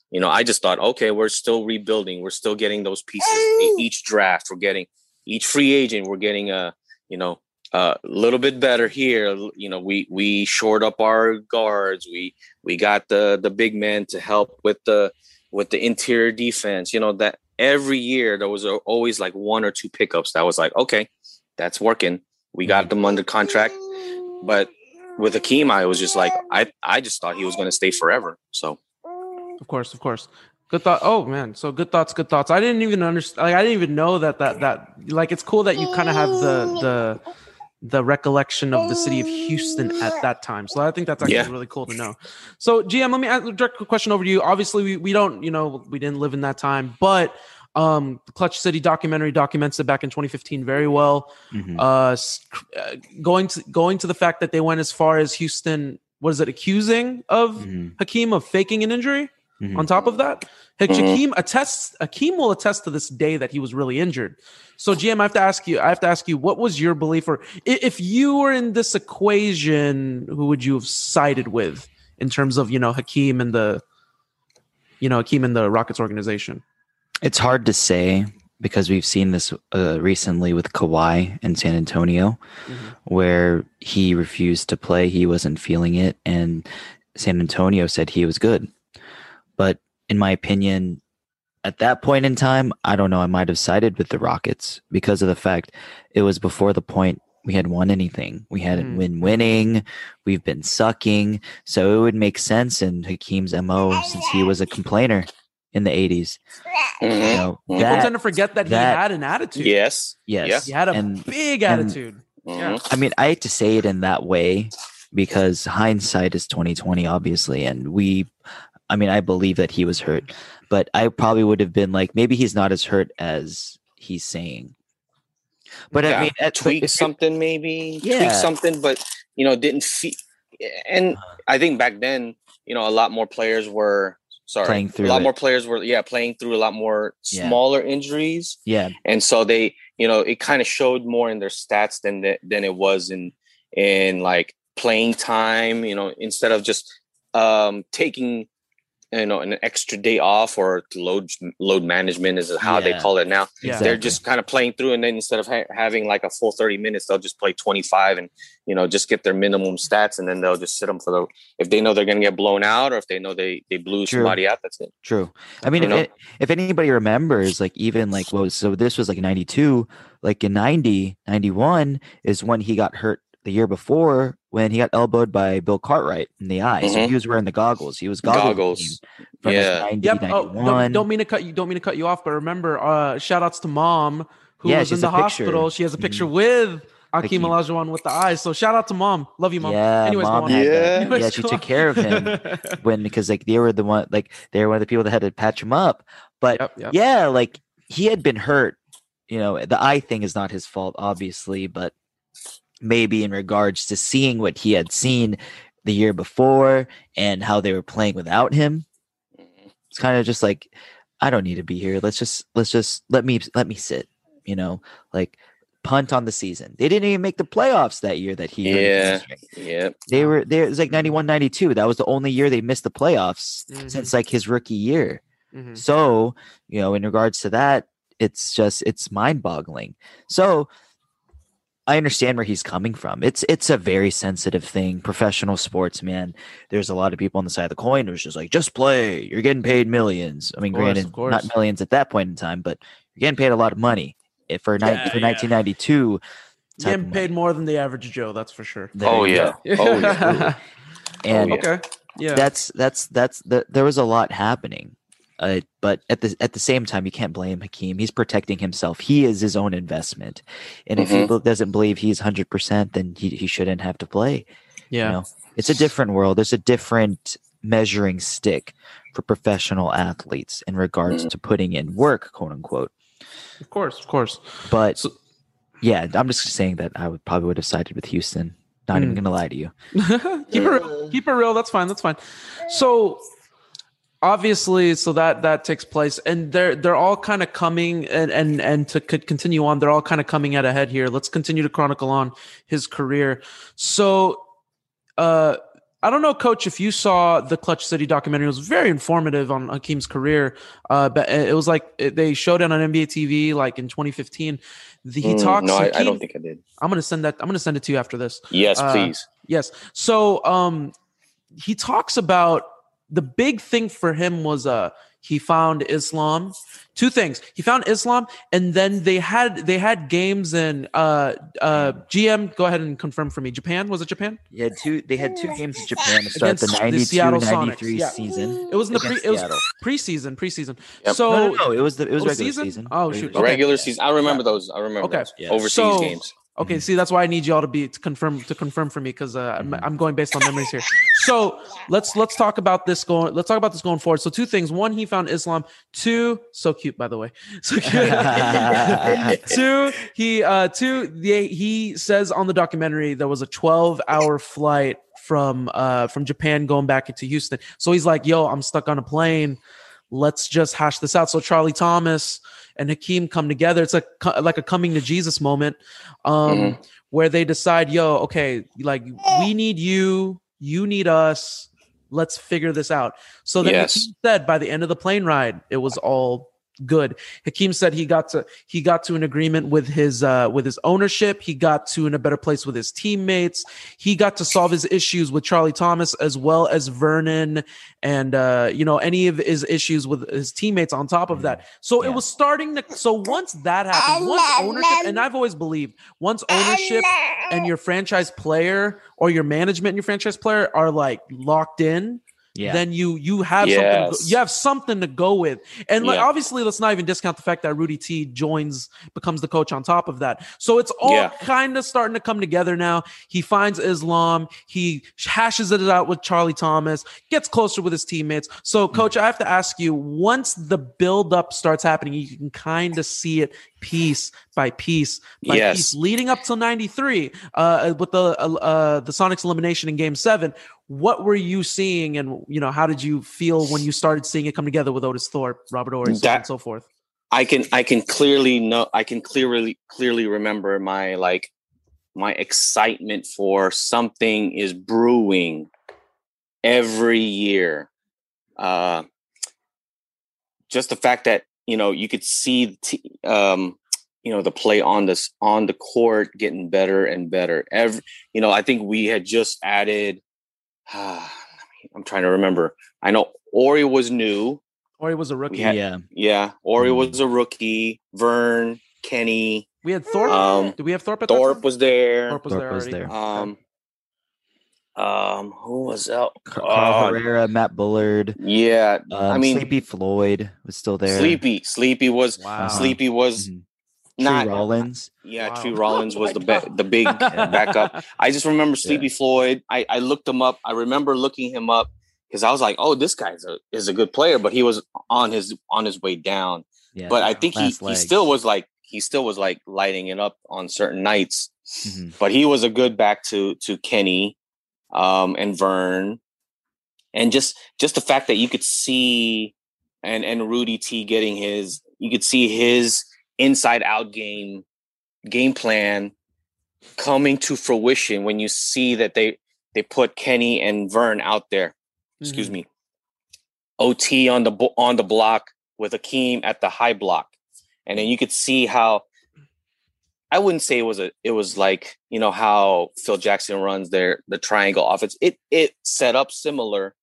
You know, I just thought, okay, we're still rebuilding. We're still getting those pieces. Each draft, we're getting each free agent, we're getting a, you know, a uh, little bit better here. You know, we we shored up our guards. We we got the the big men to help with the with the interior defense. You know that every year there was a, always like one or two pickups that was like, okay, that's working. We got them under contract, but with Hakeem, I was just like, I I just thought he was going to stay forever. So, of course, of course. Good thought. Oh man, so good thoughts, good thoughts. I didn't even understand. Like, I didn't even know that that that like it's cool that you kind of have the the the recollection of the city of Houston at that time. So I think that's actually yeah. really cool to know. So GM, let me ask a direct question over to you. Obviously, we, we don't, you know, we didn't live in that time, but um, the Clutch City documentary documents it back in 2015 very well. Mm-hmm. Uh, uh, going to going to the fact that they went as far as Houston, what is it, accusing of mm-hmm. Hakeem of faking an injury? Mm-hmm. On top of that, mm-hmm. Hakeem attests. Hakeem will attest to this day that he was really injured. So, GM, I have to ask you. I have to ask you, what was your belief, or if you were in this equation, who would you have sided with in terms of you know Hakeem and the, you know Hakeem and the Rockets organization? It's hard to say because we've seen this uh, recently with Kawhi in San Antonio, mm-hmm. where he refused to play. He wasn't feeling it, and San Antonio said he was good. But in my opinion, at that point in time, I don't know, I might have sided with the Rockets because of the fact it was before the point we had won anything. We hadn't mm. been winning. We've been sucking. So it would make sense in Hakeem's MO since he was a complainer in the 80s. Mm-hmm. You know, People tend to forget that, that, he had an attitude. Yes. Yes. He had a and, big attitude. Yeah. I mean, I hate to say it in that way because hindsight is 2020, obviously, and we. I mean, I believe that he was hurt, but I probably would have been like, maybe he's not as hurt as he's saying. But Yeah, I mean, at, tweak something maybe tweak Yeah. something but you know didn't feel and Uh-huh. i think back then you know a lot more players were sorry Playing through a lot it. more players were yeah playing through a lot more Yeah. smaller injuries Yeah, and so they you know it kind of showed more in their stats than the, than it was in in like playing time you know instead of just um taking you know an extra day off or load load management is how they call it now Yeah. they're just kind of playing through and then instead of ha- having like a full 30 minutes they'll just play 25 and you know just get their minimum stats and then they'll just sit them for the if they know they're going to get blown out or if they know they they blew True. somebody out that's it True. I mean, You if, it, if anybody remembers, like even like well, so this was like '92, like in 90, 91 is when he got hurt the year before when he got elbowed by Bill Cartwright in the eye. So Mhm. he was wearing the goggles. He was goggles. Goggles. From Yeah. 90, Yep. Oh, don't, don't mean to cut you. Don't mean to cut you off, but remember, uh, shout outs to mom who Yeah, was in the a picture. hospital. She has a picture with Akeem Hakeem. Olajuwon with the eyes. So shout out to mom. Love you, mom. Yeah, Anyways, mom had. Yeah. Anyways, yeah, she took care of him when because like they were the one like they were one of the people that had to patch him up. But Yep, yep. yeah, like he had been hurt. You know, the eye thing is not his fault, obviously, but maybe in regards to seeing what he had seen the year before and how they were playing without him, it's kind of just like, I don't need to be here. Let's just let's just let me let me sit. You know, like punt on the season. They didn't even make the playoffs that year that he Yeah. yeah They were there. It was like 91, 92. That was the only year they missed the playoffs Mhm. since like his rookie year. Mhm. So, you know, in regards to that, it's just it's mind boggling. So I understand where he's coming from. It's it's a very sensitive thing. Professional sports, man. There's a lot of people on the side of the coin who's just like, just play. You're getting paid millions. I mean, Of course, granted, of course. not millions at that point in time, but you're getting paid a lot of money. If for, nine Yeah, for yeah. 1992, type of Getting money. paid more than the average Joe. That's for sure. There oh yeah go. oh yeah And oh, okay. Yeah. that's that's that's the, there was a lot happening uh, but at the at the same time you can't blame Hakeem he's protecting himself he is his own investment and if he Mhm. doesn't believe he's 100% then he, he shouldn't have to play yeah. you know it's a different world there's a different measuring stick for professional athletes in regards Mhm. to putting in work quote unquote Of course. Of course. but So- yeah i'm just saying that i would probably would have sided with houston not even Mm. gonna lie to you keep it real. keep it real. That's fine. That's fine. So obviously, so that that takes place, and they're they're all kind of coming, and and and to continue on, they're all kind of coming at a head here. Let's continue to chronicle on his career. So, uh. I don't know, Coach, if you saw the Clutch City documentary. It was very informative on Hakeem's career. Uh, but it was like it- they showed it on NBA TV, like in 2015. The, he Mm, talks. no I, I don't think i did I'm gonna send that. I'm gonna send it to you after this. yes Uh, please Yes. So um he talks about the big thing for him was uh he found Islam. Two things. He found Islam and then they had they had games in uh uh GM go ahead and confirm for me. Japan? Was it Japan? yeah two they had two games in japan to start Against the the 92 Seattle Sonics, 93 yeah. season It was in the pre against it was Seattle. preseason, preseason. Yep. So no, no, no, it was the it was Oh, regular season? season. Oh, shoot. Okay. regular season i remember those i remember Okay. those Yeah. overseas So- games Okay, see, that's why I need y'all to be to confirm to confirm for me because uh, I'm, I'm going based on memories here. So let's let's talk about this going. Let's talk about this going forward. So two things: one, he found Islam. Two, so cute by the way. So cute. two, he uh two, the, he says on the documentary there was a 12 hour flight from uh from Japan going back into Houston. So he's like, "Yo, I'm stuck on a plane. Let's just hash this out." So Charlie Thomas and Hakeem come together. It's like like a coming to Jesus moment, um, Mhm. where they decide, "Yo, okay, like we need you, you need us. Let's figure this out." So then Yes. Hakeem said, by the end of the plane ride, it was all good. Hakeem said he got to he got to an agreement with his uh with his ownership. He got to in a better place with his teammates. He got to solve his issues with Charlie Thomas as well as Vernon and uh you know any of his issues with his teammates on top of that. So Yeah. it was starting to so once that happened, once ownership and I've always believed once ownership and your franchise player or your management and your franchise player are like locked in, yeah. then you you have yes. something you have something to go with. And like yeah. obviously, let's not even discount the fact that Rudy T joins becomes the coach on top of that. So it's all yeah. kind of starting to come together now. He finds Islam, he hashes it out with Charlie Thomas, gets closer with his teammates. So, mm. coach, I have to ask you: once the build up starts happening, you can kind of see it piece by piece by yes. piece leading up till 93 uh, with the uh, uh, the Sonics elimination in game 7 what were you seeing and you know how did you feel when you started seeing it come together with Otis Thorpe Robert that, and so forth? I can I can clearly know I can clearly clearly remember my like my excitement for something is brewing every year. Uh just the fact that you know, you could see, t- um, you know, the play on this on the court getting better and better. Every, you know, I think we had just added. Uh, I'm trying to remember. I know Horry was new. Horry was a rookie. Had, yeah, yeah. Horry mm. was a rookie. Vern, Kenny. We had Thorpe. Um, Did we have Thorpe? At Thorpe was there. Thorpe was Thorpe there. Was there. Um, um, who was out? Carl uh, Herrera, Matt Bullard. Yeah, um, I mean Sleepy Floyd was still there. Sleepy, Sleepy was wow. Sleepy was mm-hmm. not Tree Rollins. Yeah, wow. Tree Rollins was the be- the big backup. I just remember Sleepy yeah. Floyd. I I looked him up. I remember looking him up because I was like, oh, this guy's a is a good player, but he was on his on his way down. Yeah, but I think he, he still was like he still was like lighting it up on certain nights. Mm-hmm. But he was a good back to to Kenny um, and Vern, and just just the fact that you could see and and Rudy T getting his, you could see his inside out game game plan coming to fruition when you see that they they put Kenny and Vern out there. Mm-hmm. Excuse me. OT on the on the block with Akeem at the high block, and then you could see how I wouldn't say it was a it was like you know how Phil Jackson runs their the triangle offense. It it set up similar,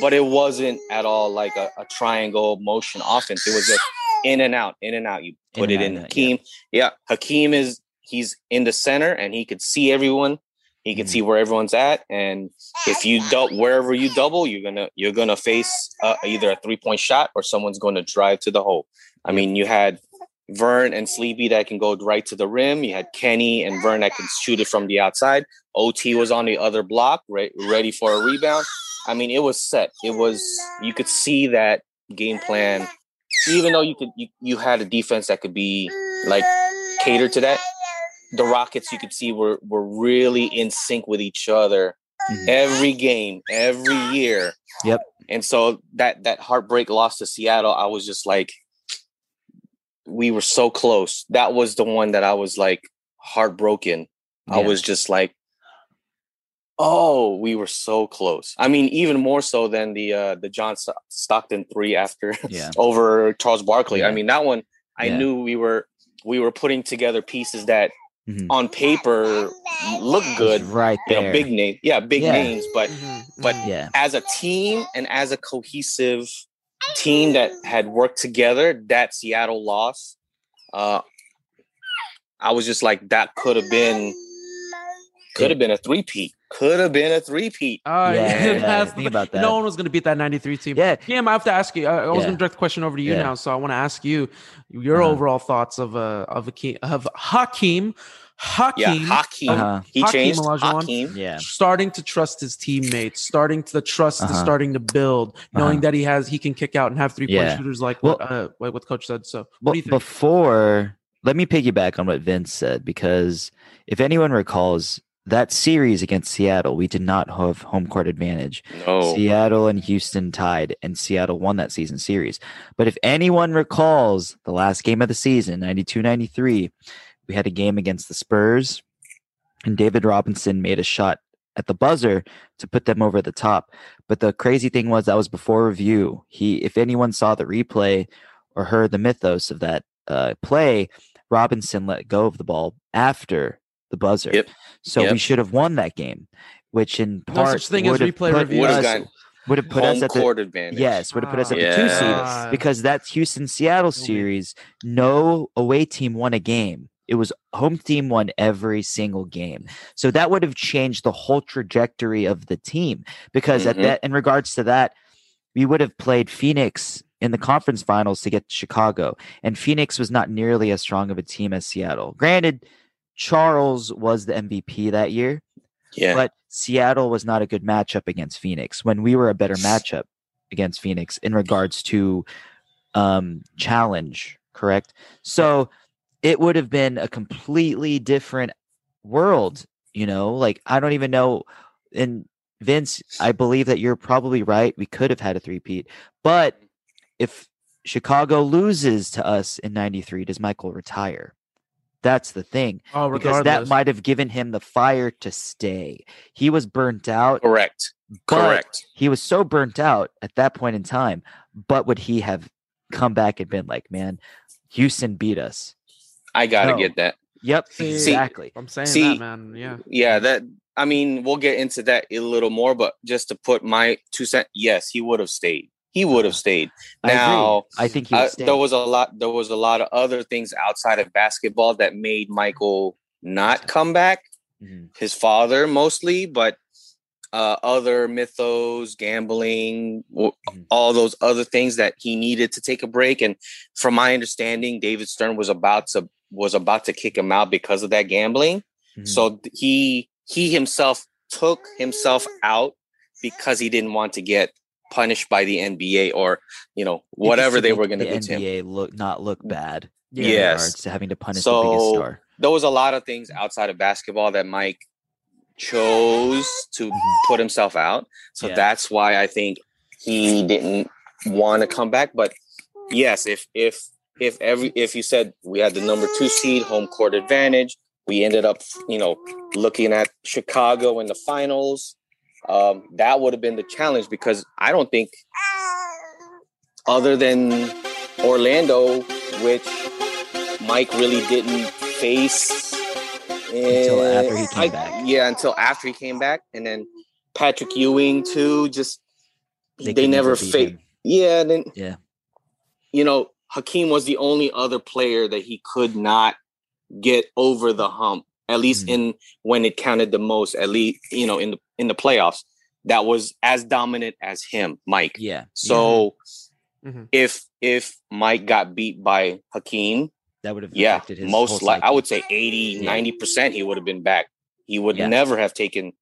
but it wasn't at all like a, a triangle motion offense. It was just in and out, in and out. You put in it in Hakeem. Yeah. yeah, Hakeem is he's in the center and he could see everyone. He could mm-hmm. see where everyone's at, and if you double wherever you double, you're gonna you're gonna face uh, either a three point shot or someone's going to drive to the hole. I mean, you had Vern and Sleepy that can go right to the rim. You had Kenny and Vern that can shoot it from the outside. OT was on the other block, right, ready for a rebound. I mean, it was set. It was you could see that game plan. Even though you could you, you had a defense that could be like catered to that, the Rockets you could see were were really in sync with each other mm-hmm. every game, every year. Yep. And so that that heartbreak loss to Seattle, I was just like, we were so close. That was the one that I was like heartbroken. Yeah. I was just like, oh, we were so close. I mean, even more so than the uh the John Stockton three after yeah. over Charles Barkley. Yeah. I mean, that one I knew we were we were putting together pieces that mm-hmm. on paper look good. Right there. You know, big name. Yeah, big names, but mm-hmm. but mm-hmm. yeah. as a team and as a cohesive team that had worked together, that Seattle loss, uh, I was just like, that could have been, could have been a three-peat. Could have been a three-peat. Oh, yeah. yeah, think about that. No one was going to beat that 93 team. Yeah. Cam, I have to ask you. I, I was yeah. going to direct the question over to you yeah. now. So I want to ask you your uh-huh. overall thoughts of, uh, of, Akeem, of Hakeem Hakeem, yeah, Hakeem. Uh-huh. He Hakeem changed Hakeem. Yeah, starting to trust his teammates, starting to the trust uh-huh. is starting to build, knowing uh-huh. that he has he can kick out and have three point yeah. shooters like well, what uh, like what coach said. So, well, before let me piggyback on what Vince said because if anyone recalls that series against Seattle, we did not have home court advantage. No. Seattle and Houston tied, and Seattle won that season series. But if anyone recalls the last game of the season, 92 93, we had a game against the Spurs, and David Robinson made a shot at the buzzer to put them over the top. But the crazy thing was that was before review. He, if anyone saw the replay or heard the mythos of that uh, play, Robinson let go of the ball after the buzzer. Yep. So yep. we should have won that game, which in part no such thing as replay review. Would have would have put us at the advantage. yes would have put us at yes. the two seed because that Houston Seattle series no away team won a game It was home team won every single game. So that would have changed the whole trajectory of the team because Mhm. at that in regards to that, we would have played Phoenix in the conference finals to get to Chicago. And Phoenix was not nearly as strong of a team as Seattle. Granted, Charles was the MVP that year, Yeah. but Seattle was not a good matchup against Phoenix when we were a better matchup against Phoenix in regards to um challenge, correct? So it would have been a completely different world, you know? Like I don't even know and Vince, I believe that you're probably right. We could have had a three-peat, but if Chicago loses to us in 93, does Michael retire? That's the thing Oh, because that might have given him the fire to stay. He was burnt out. Correct. Correct. He was so burnt out at that point in time. But would he have come back and been like, man, Houston beat us? I gotta No. get that. Yep, See- exactly. I'm saying See- that, man. Yeah. Yeah, that I mean, we'll get into that a little more, but just to put my two cent, yes, he would have stayed. He would have stayed. I agree. Now, I think he uh, there was a lot. There was a lot of other things outside of basketball that made Michael not come back. Mhm. His father mostly, but uh, other mythos, gambling, w- Mhm. all those other things that he needed to take a break. And from my understanding, David Stern was about to was about to kick him out because of that gambling. Mhm. So he he himself took himself out because he didn't want to get punished by the NBA or you know whatever they were going to the do to him. NBA look not look bad. in Yes. to having to punish the biggest So star. there was a lot of things outside of basketball that Mike chose to Mhm. put himself out. So Yeah. that's why I think he didn't want to come back. But yes, if if if every if you said we had the number two seed, home court advantage, we ended up you know looking at Chicago in the finals. Um, that would have been the challenge because I don't think other than Orlando, which Mike really didn't face Until after he came I- back. Yeah, until after he came back, and then Patrick Ewing too. Just they, could never faced. Yeah, then Yeah. you know Hakeem was the only other player that he could not get over the hump. At least Mhm. in when it counted the most. At least you know in the in the playoffs, that was as dominant as him, Mike. Yeah. So Mhm. if if Mike got beat by Hakeem, That would have yeah, affected his most like I would say 80, Yeah. 90 percent he would have been back. He would Yeah. never have taken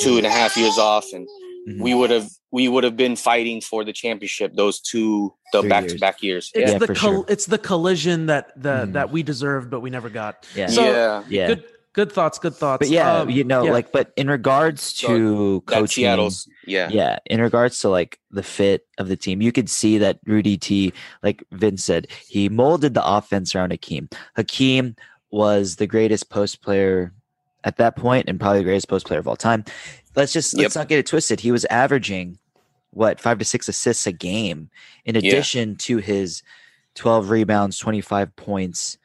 two and a half years off, and Mhm. we would have we would have been fighting for the championship those two the Three back to back years. It's Yeah, the col- sure. it's the collision that the Mhm. that we deserved but we never got. Yeah. So- yeah, yeah. Good good thoughts, good thoughts. But yeah, Um, you know, yeah. like, but in regards to that coaching, Seattle's yeah. yeah, in regards to like the fit of the team, you could see that Rudy T, like Vince said, he molded the offense around Hakeem. Hakeem was the greatest post player at that point and probably the greatest post player of all time. Let's just let's Yep. not get it twisted. He was averaging what five to six assists a game, in Yeah. addition to his twelve rebounds, twenty five points,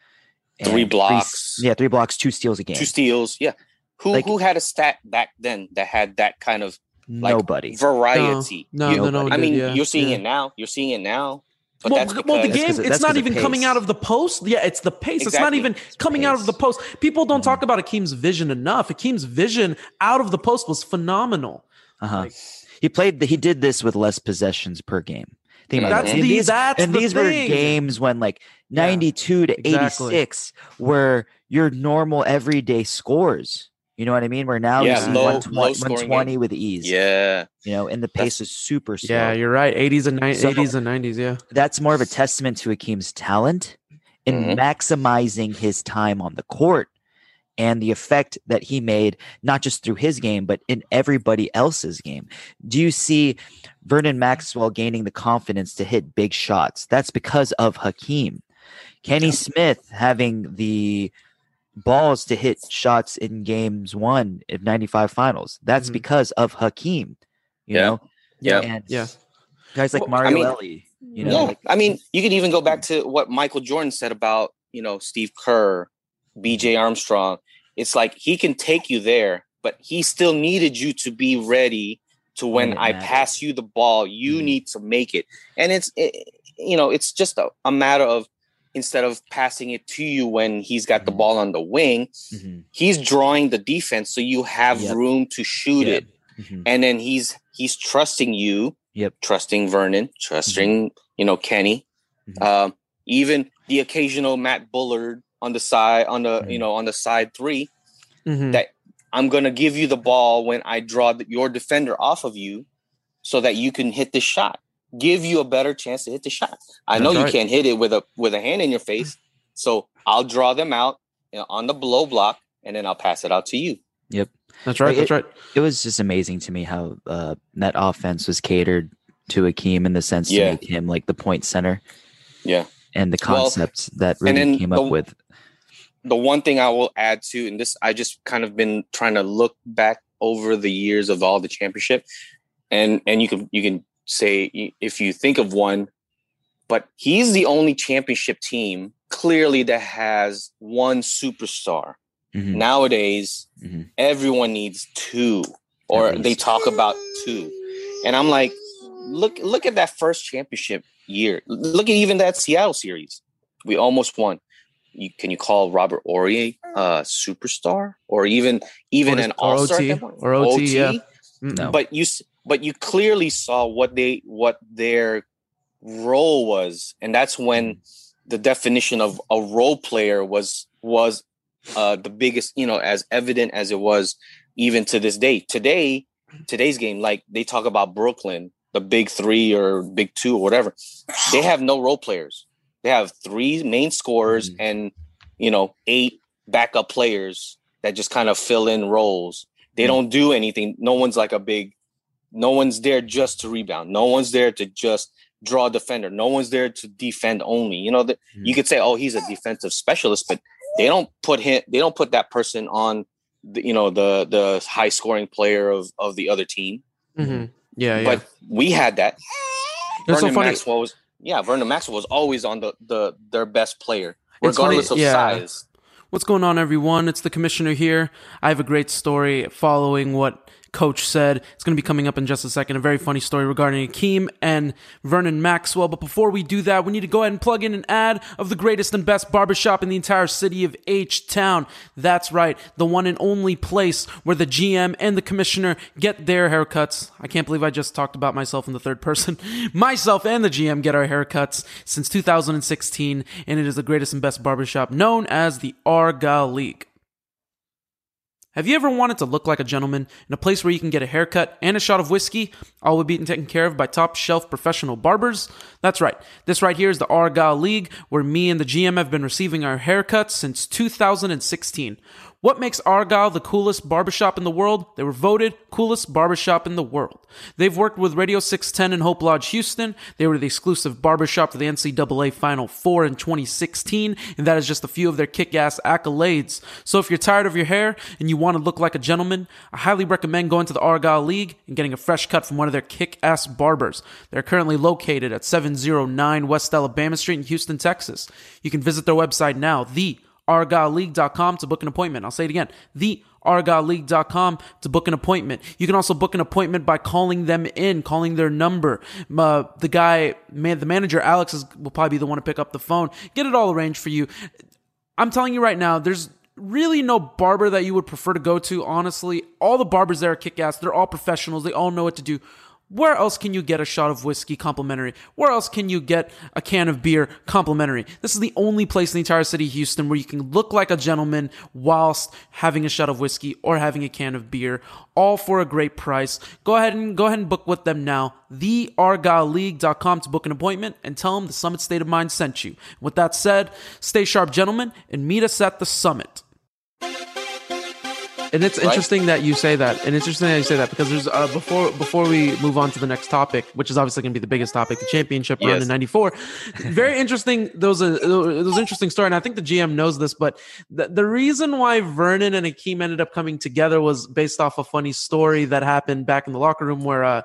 Three and blocks. yeah, three blocks, two steals a game. Two steals, yeah. Who Like- who had a stat back then that had that kind of like, Nobody. variety? No, You- no, no, I did, mean, yeah, you're seeing yeah. it now. You're seeing it now. But well, that's the- because well, the That's game, 'cause of- it's not not 'cause of even coming out of the post. Yeah, it's the pace. It's not Exactly. even coming out of the post. People don't Mhm. talk about Akeem's vision enough. Akeem's vision out of the post was phenomenal. Uh-huh. Like- he played. The, he did this with less possessions per game. Think about That's that. the- And these, that's and the these were games when like Yeah, ninety-two to exactly. eighty-six were your normal everyday scores. You know what I mean? Where now Yeah, you see low- 120, low scoring 120 with ease. yeah. You know, and the pace is super slow. Yeah, you're right. 80s and 90s, So- 80s and 90s. Yeah. That's more of a testament to Akeem's talent in Mhm. maximizing his time on the court and the effect that he made, not just through his game, but in everybody else's game. Do you see Vernon Maxwell gaining the confidence to hit big shots? That's because of Hakeem. Kenny Smith having the balls to hit shots in games one of 95 finals. That's Mhm. because of Hakeem. You Yeah. know? Yeah. And Yeah. guys like Well, I Mario mean- Elie, you know, yeah, like I mean, you could even go back to what Michael Jordan said about you know Steve Kerr, B.J. Armstrong. It's like he can take you there, but he still needed you to be ready to when it I matters. pass you the ball, you Mhm. need to make it. And it's it, you know, it's just a, a matter of instead of passing it to you when he's got the mm-hmm. ball on the wing, mm-hmm. he's drawing the defense so you have yep. room to shoot yep. it. Mm-hmm. And then he's he's trusting you, yep, trusting Vernon, trusting mm-hmm. you know Kenny, mm-hmm. uh, even the occasional Matt Bullard on the side on the you know on the side 3 that I'm gonna give you the ball when I draw the, your defender off of you, so that you can hit the shot give you a better chance to hit the shot. I know you can't hit it with a with a hand in your face, so I'll draw them out you know, on the blow block, and then I'll pass it out to you. Yep, that's right. That's right. It was just amazing to me how uh, that offense was catered to Akeem in the sense yeah. to make him like the point center. Yeah, and the concepts well, that really came the, up with. The one thing I will add to, and this I just kind of been trying to look back over the years of all the championship, and and you can you can say if you think of one, but he's the only championship team clearly that has one superstar. Mm-hmm. Nowadays, mm-hmm. everyone needs two, or they talk about two. And I'm like, look, look at that first championship year. Look at even that Seattle series. We almost won. You, can you call Robert Horry a superstar, or even even or an all star or OT? OT yeah. No. But you but you clearly saw what they what their role was and that's when the definition of a role player was was uh the biggest you know as evident as it was even to this day. Today today's game like they talk about brooklyn the big three or big two or whatever. They have no role players. They have three main scorers mm-hmm. and you know eight backup players that just kind of fill in roles. They mm-hmm. don't do anything. No one's like a big no one's there just to rebound. No one's there to just draw a defender. No one's there to defend only. You know, that mm-hmm. you could say, oh, he's a defensive specialist, but they don't put him. They don't put that person on. The, you know, the the high scoring player of of the other team. Mm-hmm. Yeah, yeah. But we had that. Vernon so Maxwell was yeah. Vernon Maxwell was always on the the their best player, regardless of yeah. size. What's going on, everyone? It's the commissioner here. I have a great story following what coach said. It's going to be coming up in just a second. A very funny story regarding Akeem and Vernon Maxwell. But before we do that, we need to go ahead and plug in an ad of the greatest and best barbershop in the entire city of H Town. That's right, the one and only place where the GM and the commissioner get their haircuts. I can't believe I just talked about myself in the third person. myself and the GM get our haircuts since 2016, and it is the greatest and best barbershop known as the Argyle League. Have you ever wanted to look like a gentleman in a place where you can get a haircut and a shot of whiskey, all would be taken care of by top shelf professional barbers? That's right. This right here is the Argyle League, where me and the GM have been receiving our haircuts since 2016. What makes Argyle the coolest barbershop in the world? They were voted coolest barbershop in the world. They've worked with Radio 610 and Hope Lodge Houston. They were the exclusive barbershop for the NCAA Final Four in 2016, and that is just a few of their kick-ass accolades. So if you're tired of your hair and you want to look like a gentleman, I highly recommend going to the Argyle League and getting a fresh cut from one of their kick-ass barbers. They're currently located at 709 West Alabama Street in Houston, Texas. You can visit their website now, the argyleleague.com to book an appointment. I'll say it again. The argyleleague.com to book an appointment. You can also book an appointment by calling them in, calling their number. Uh, the guy, man, the manager, Alex, is, will probably be the one to pick up the phone. Get it all arranged for you. I'm telling you right now, there's really no barber that you would prefer to go to. Honestly, all the barbers there are kick ass. They're all professionals. They all know what to do. Where else can you get a shot of whiskey complimentary? Where else can you get a can of beer complimentary? This is the only place in the entire city of Houston where you can look like a gentleman whilst having a shot of whiskey or having a can of beer, all for a great price. Go ahead and go ahead and book with them now. TheArgyleleague.com to book an appointment and tell them the Summit State of Mind sent you. With that said, stay sharp, gentlemen, and meet us at the summit. And it's right? interesting that you say that. And it's interesting that you say that because there's uh, before before we move on to the next topic, which is obviously going to be the biggest topic, the championship yes. run in '94. Very interesting. Those uh, those interesting story, and I think the GM knows this. But the, the reason why Vernon and Akeem ended up coming together was based off a funny story that happened back in the locker room where. Uh,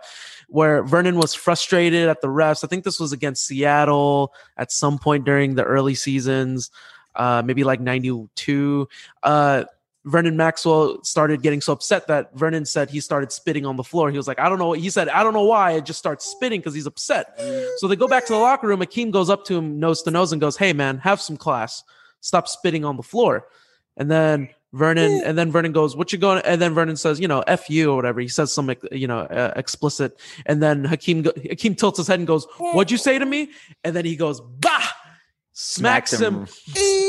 where Vernon was frustrated at the refs. I think this was against Seattle at some point during the early seasons, uh, maybe like 92. Uh, Vernon Maxwell started getting so upset that Vernon said he started spitting on the floor. He was like, I don't know. He said, I don't know why. It just starts spitting because he's upset. So they go back to the locker room. Akeem goes up to him nose to nose and goes, Hey, man, have some class. Stop spitting on the floor. And then Vernon, and then Vernon goes, "What you going?" And then Vernon says, "You know, f you or whatever." He says some, you know, uh, explicit. And then Hakeem, Hakeem tilts his head and goes, "What'd you say to me?" And then he goes, "Bah!" Smacks him, him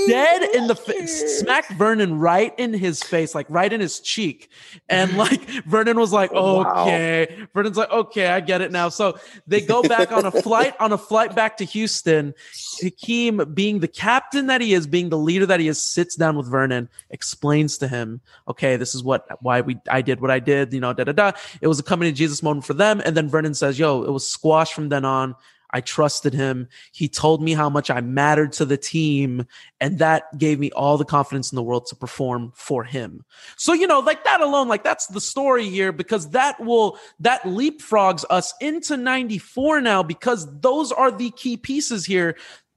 dead in the face, smacked Vernon right in his face, like right in his cheek. And mm-hmm. like Vernon was like, oh, okay. Wow. Vernon's like, okay, I get it now. So they go back on a flight, on a flight back to Houston. Hakeem, being the captain that he is, being the leader that he is, sits down with Vernon, explains to him, okay, this is what why we I did what I did, you know, da da da. It was a coming to Jesus moment for them. And then Vernon says, yo, it was squashed from then on. I trusted him. He told me how much I mattered to the team. And that gave me all the confidence in the world to perform for him. So, you know, like that alone, like that's the story here because that will, that leapfrogs us into 94 now because those are the key pieces here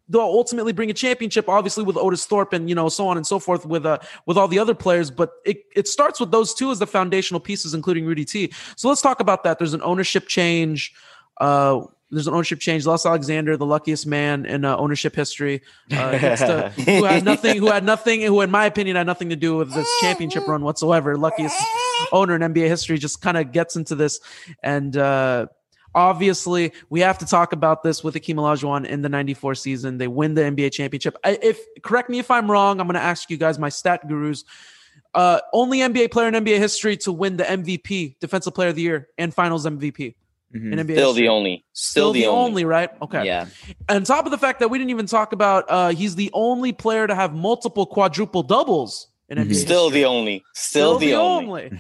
they'll ultimately bring a championship, obviously with Otis Thorpe and you know so on and so forth with uh with all the other players. But it it starts with those two as the foundational pieces, including Rudy T. So let's talk about that. There's an ownership change. Uh, there's an ownership change. Les Alexander, the luckiest man in uh, ownership history, uh, to, who had nothing, who had nothing, who, in my opinion, had nothing to do with this championship run whatsoever. Luckiest owner in NBA history just kind of gets into this, and uh, obviously we have to talk about this with Akeem Olajuwon in the '94 season. They win the NBA championship. I, if correct me if I'm wrong, I'm going to ask you guys, my stat gurus. Uh, only NBA player in NBA history to win the MVP, Defensive Player of the Year, and Finals MVP. Mm-hmm. In NBA Still history. the only. Still, Still the, the only. only. right? Okay. Yeah. On top of the fact that we didn't even talk about, uh, he's the only player to have multiple quadruple doubles in NBA. Still history. the only. Still, Still the, the, only. only.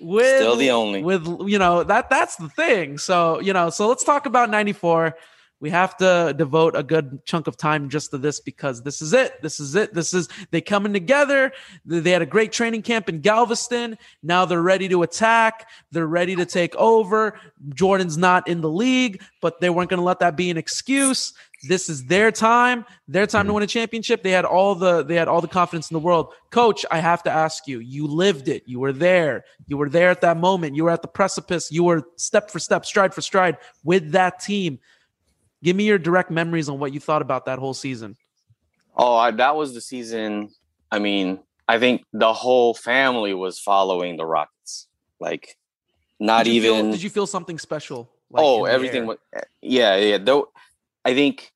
With, Still the only. With you know that that's the thing. So you know, so let's talk about '94 we have to devote a good chunk of time just to this because this is it. This is it. This is they coming together. They had a great training camp in Galveston. Now they're ready to attack. They're ready to take over. Jordan's not in the league, but they weren't going to let that be an excuse. This is their time. Their time to mm-hmm. win a championship. They had all the they had all the confidence in the world. Coach, I have to ask you. You lived it. You were there. You were there at that moment. You were at the precipice. You were step for step, stride for stride with that team Give me your direct memories on what you thought about that whole season. Oh, I, that was the season. I mean, I think the whole family was following the Rockets. Like, not did even. Feel, did you feel something special? Like, oh, everything was. Yeah, yeah. Though, I think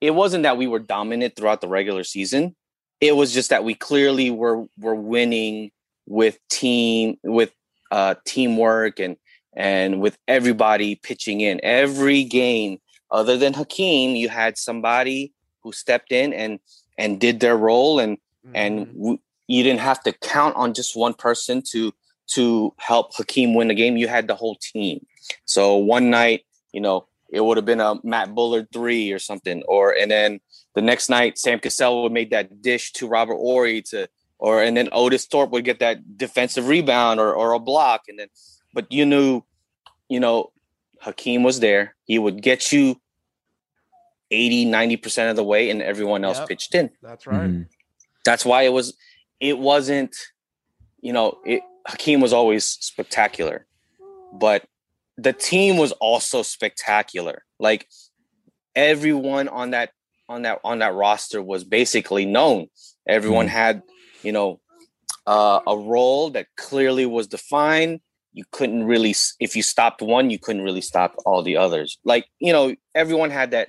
it wasn't that we were dominant throughout the regular season. It was just that we clearly were were winning with team with uh teamwork and and with everybody pitching in every game other than Hakeem, you had somebody who stepped in and and did their role and mm-hmm. and w- you didn't have to count on just one person to to help Hakeem win the game. You had the whole team. So one night, you know, it would have been a Matt Bullard three or something, or and then the next night Sam Cassell would make that dish to Robert Horry to, or and then Otis Thorpe would get that defensive rebound or or a block, and then but you knew, you know, Hakeem was there. He would get you 80, 90% of the way, and everyone else yep. pitched in. That's right. Mm-hmm. That's why it was, it wasn't, you know, it, Hakeem was always spectacular, but the team was also spectacular. Like everyone on that on that on that roster was basically known. Everyone mm-hmm. had, you know, uh, a role that clearly was defined you couldn't really if you stopped one you couldn't really stop all the others like you know everyone had that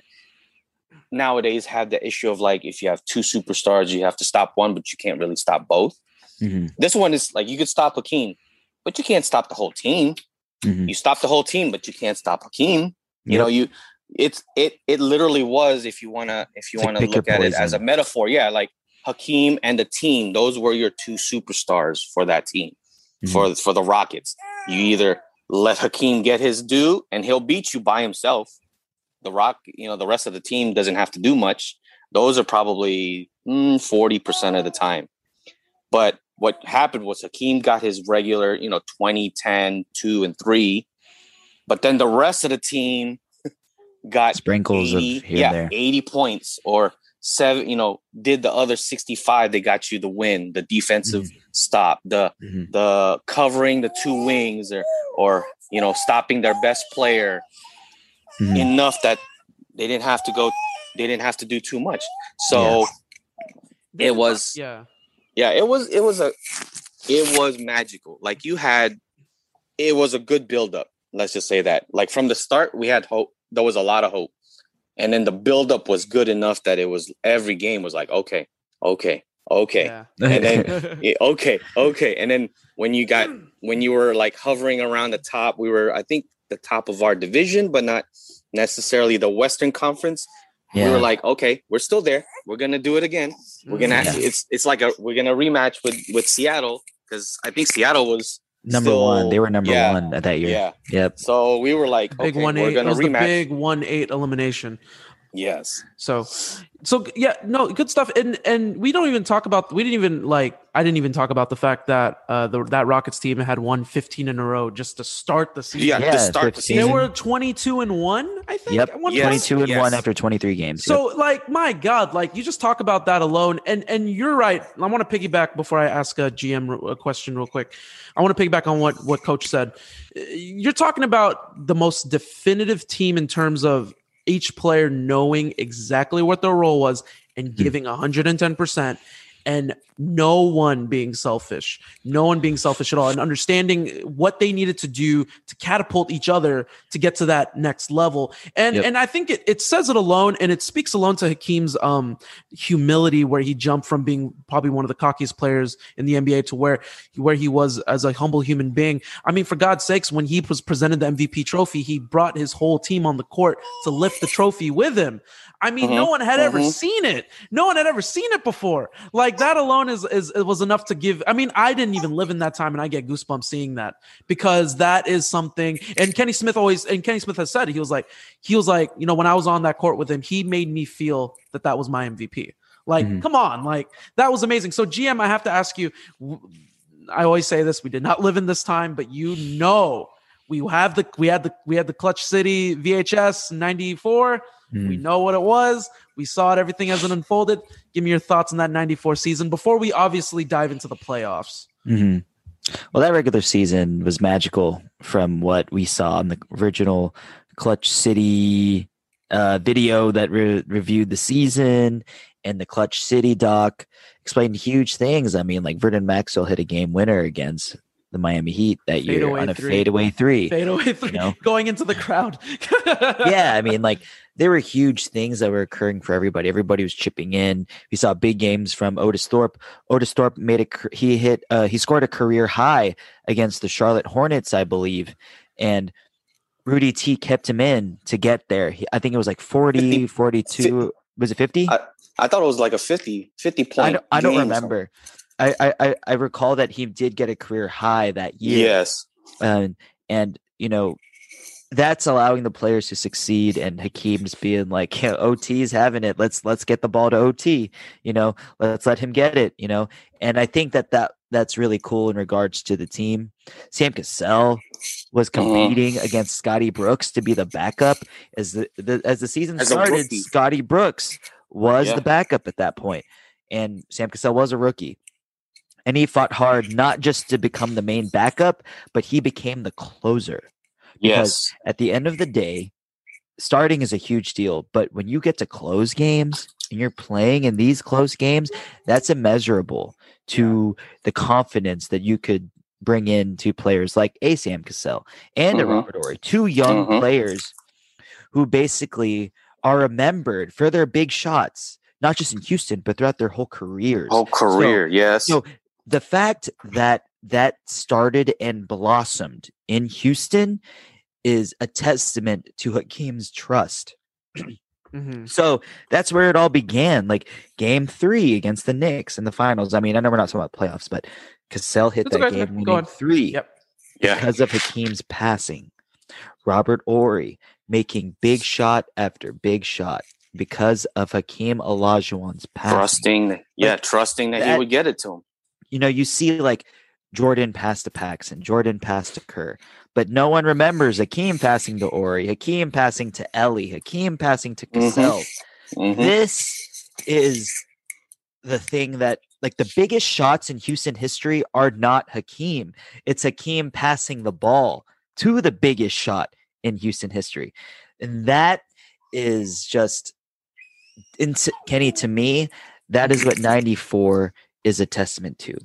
nowadays had the issue of like if you have two superstars you have to stop one but you can't really stop both mm-hmm. this one is like you could stop Hakeem but you can't stop the whole team mm-hmm. you stop the whole team but you can't stop Hakeem you yep. know you it's it it literally was if you want to if you want to look at it as a metaphor yeah like Hakeem and the team those were your two superstars for that team mm-hmm. for for the Rockets you either let Hakeem get his due and he'll beat you by himself. The Rock, you know, the rest of the team doesn't have to do much. Those are probably mm, 40% of the time. But what happened was Hakeem got his regular, you know, 20, 10, 2, and 3. But then the rest of the team got sprinkles 80, of yeah, 80 points or seven, you know, did the other 65, they got you the win, the defensive mm-hmm. stop, the mm-hmm. the covering the two wings or or you know, stopping their best player mm-hmm. enough that they didn't have to go they didn't have to do too much. So yeah. it was yeah. Yeah, it was it was a it was magical. Like you had it was a good build up. Let's just say that. Like from the start, we had hope. There was a lot of hope. And then the buildup was good enough that it was every game was like, okay, okay, okay. Yeah. And then okay, okay. And then when you got when you were like hovering around the top, we were, I think, the top of our division, but not necessarily the Western Conference. Yeah. We were like, okay, we're still there. We're gonna do it again. We're gonna. Mm-hmm. Yeah. It's it's like a we're gonna rematch with with Seattle because I think Seattle was number still, one. They were number yeah, one at that year. Yeah. Yep. So we were like, big okay, one eight. We're gonna rematch. big one eight elimination. Yes. So, so yeah, no, good stuff. And and we don't even talk about. We didn't even like. I didn't even talk about the fact that uh the that Rockets team had won 15 in a row just to start the season. Yeah, yeah to start 15. the season. They were 22 and one. I think. Yep. Yes. 22 and yes. one after 23 games. So yep. like, my God, like you just talk about that alone, and and you're right. I want to piggyback before I ask a GM a question real quick. I want to piggyback on what what Coach said. You're talking about the most definitive team in terms of each player knowing exactly what their role was and hmm. giving 110% and no one being selfish, no one being selfish at all, and understanding what they needed to do to catapult each other to get to that next level. And yep. and I think it, it says it alone, and it speaks alone to Hakeem's um, humility, where he jumped from being probably one of the cockiest players in the NBA to where where he was as a humble human being. I mean, for God's sakes, when he was presented the MVP trophy, he brought his whole team on the court to lift the trophy with him. I mean, mm-hmm. no one had mm-hmm. ever seen it. No one had ever seen it before. Like that alone is, is it was enough to give. I mean, I didn't even live in that time, and I get goosebumps seeing that because that is something. And Kenny Smith always, and Kenny Smith has said he was like, he was like, you know, when I was on that court with him, he made me feel that that was my MVP. Like, mm-hmm. come on, like that was amazing. So, GM, I have to ask you. I always say this: we did not live in this time, but you know, we have the we had the we had the Clutch City VHS '94 Mm. We know what it was. We saw it, everything as it unfolded. Give me your thoughts on that 94 season before we obviously dive into the playoffs. Mm-hmm. Well, that regular season was magical from what we saw in the original Clutch City uh, video that re- reviewed the season and the Clutch City doc explained huge things. I mean, like Vernon Maxwell hit a game winner against the Miami Heat that year on a three. fadeaway three. Fadeaway three, you know? going into the crowd. yeah, I mean, like there were huge things that were occurring for everybody. Everybody was chipping in. We saw big games from Otis Thorpe. Otis Thorpe made a he hit uh, he scored a career high against the Charlotte Hornets, I believe, and Rudy T kept him in to get there. He, I think it was like 40, 50, 42. 50, was it 50? I, I, thought it was like a 50, 50 point. I don't, I don't remember. I, I I recall that he did get a career high that year. Yes. Um, and you know, that's allowing the players to succeed and Hakeem's being like, yeah, OT's having it. Let's let's get the ball to OT, you know, let's let him get it, you know. And I think that that that's really cool in regards to the team. Sam Cassell was mm-hmm. competing mm-hmm. against Scotty Brooks to be the backup as the, the as the season as started. Scotty Brooks was yeah. the backup at that point, and Sam Cassell was a rookie and he fought hard not just to become the main backup, but he became the closer. Because yes. at the end of the day, starting is a huge deal, but when you get to close games and you're playing in these close games, that's immeasurable to the confidence that you could bring in to players like a Sam Cassell and mm-hmm. a Robert Horry, two young mm-hmm. players who basically are remembered for their big shots, not just in Houston, but throughout their whole careers. Whole career, so, yes. So the fact that that started and blossomed in Houston is a testament to Hakeem's trust. Mm-hmm. So that's where it all began. Like game three against the Knicks in the finals. I mean, I know we're not talking about playoffs, but Cassell hit that okay. game winning three yep. because of Hakeem's passing. Robert Horry making big shot after big shot because of Hakeem Olajuwon's passing. Trusting, yeah, like, trusting that, that, he would get it to him you know, you see like Jordan passed to Paxson, Jordan passed to Kerr, but no one remembers Hakeem passing to Horry, Hakeem passing to Elie, Hakeem passing to mm-hmm. Cassell. Mm-hmm. Mm-hmm. This is the thing that like the biggest shots in Houston history are not Hakeem. It's Hakeem passing the ball to the biggest shot in Houston history. And that is just into Kenny to me, that is what 94 is a testament to.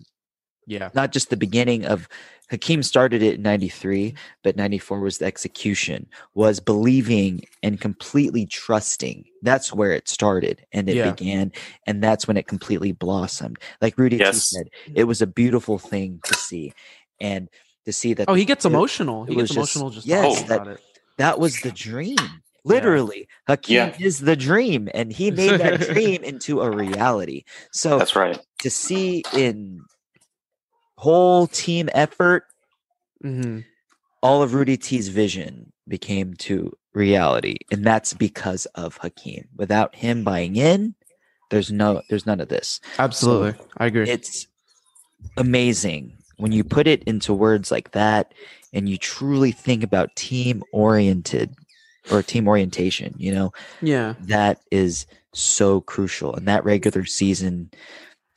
Yeah. Not just the beginning of Hakeem started it in 93, mm-hmm. but 94 was the execution, was believing and completely trusting. That's where it started and it yeah. began. And that's when it completely blossomed. Like Rudy yes. said, it was a beautiful thing to see. And to see that. Oh, he gets emotional. He gets emotional just, yes, oh. that, that was the dream. Literally, yeah. Hakeem yeah. is the dream, and he made that dream into a reality. So that's right. To see in whole team effort, mm-hmm. all of Rudy T's vision became to reality, and that's because of Hakeem. Without him buying in, there's no, there's none of this. Absolutely, so I agree. It's amazing when you put it into words like that, and you truly think about team oriented or team orientation. You know, yeah, that is so crucial, and that regular season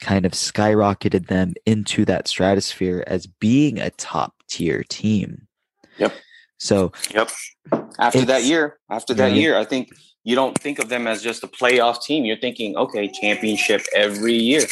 kind of skyrocketed them into that stratosphere as being a top tier team. Yep. So, yep. After that year, after that yeah. year, I think you don't think of them as just a playoff team. You're thinking, okay, championship every year.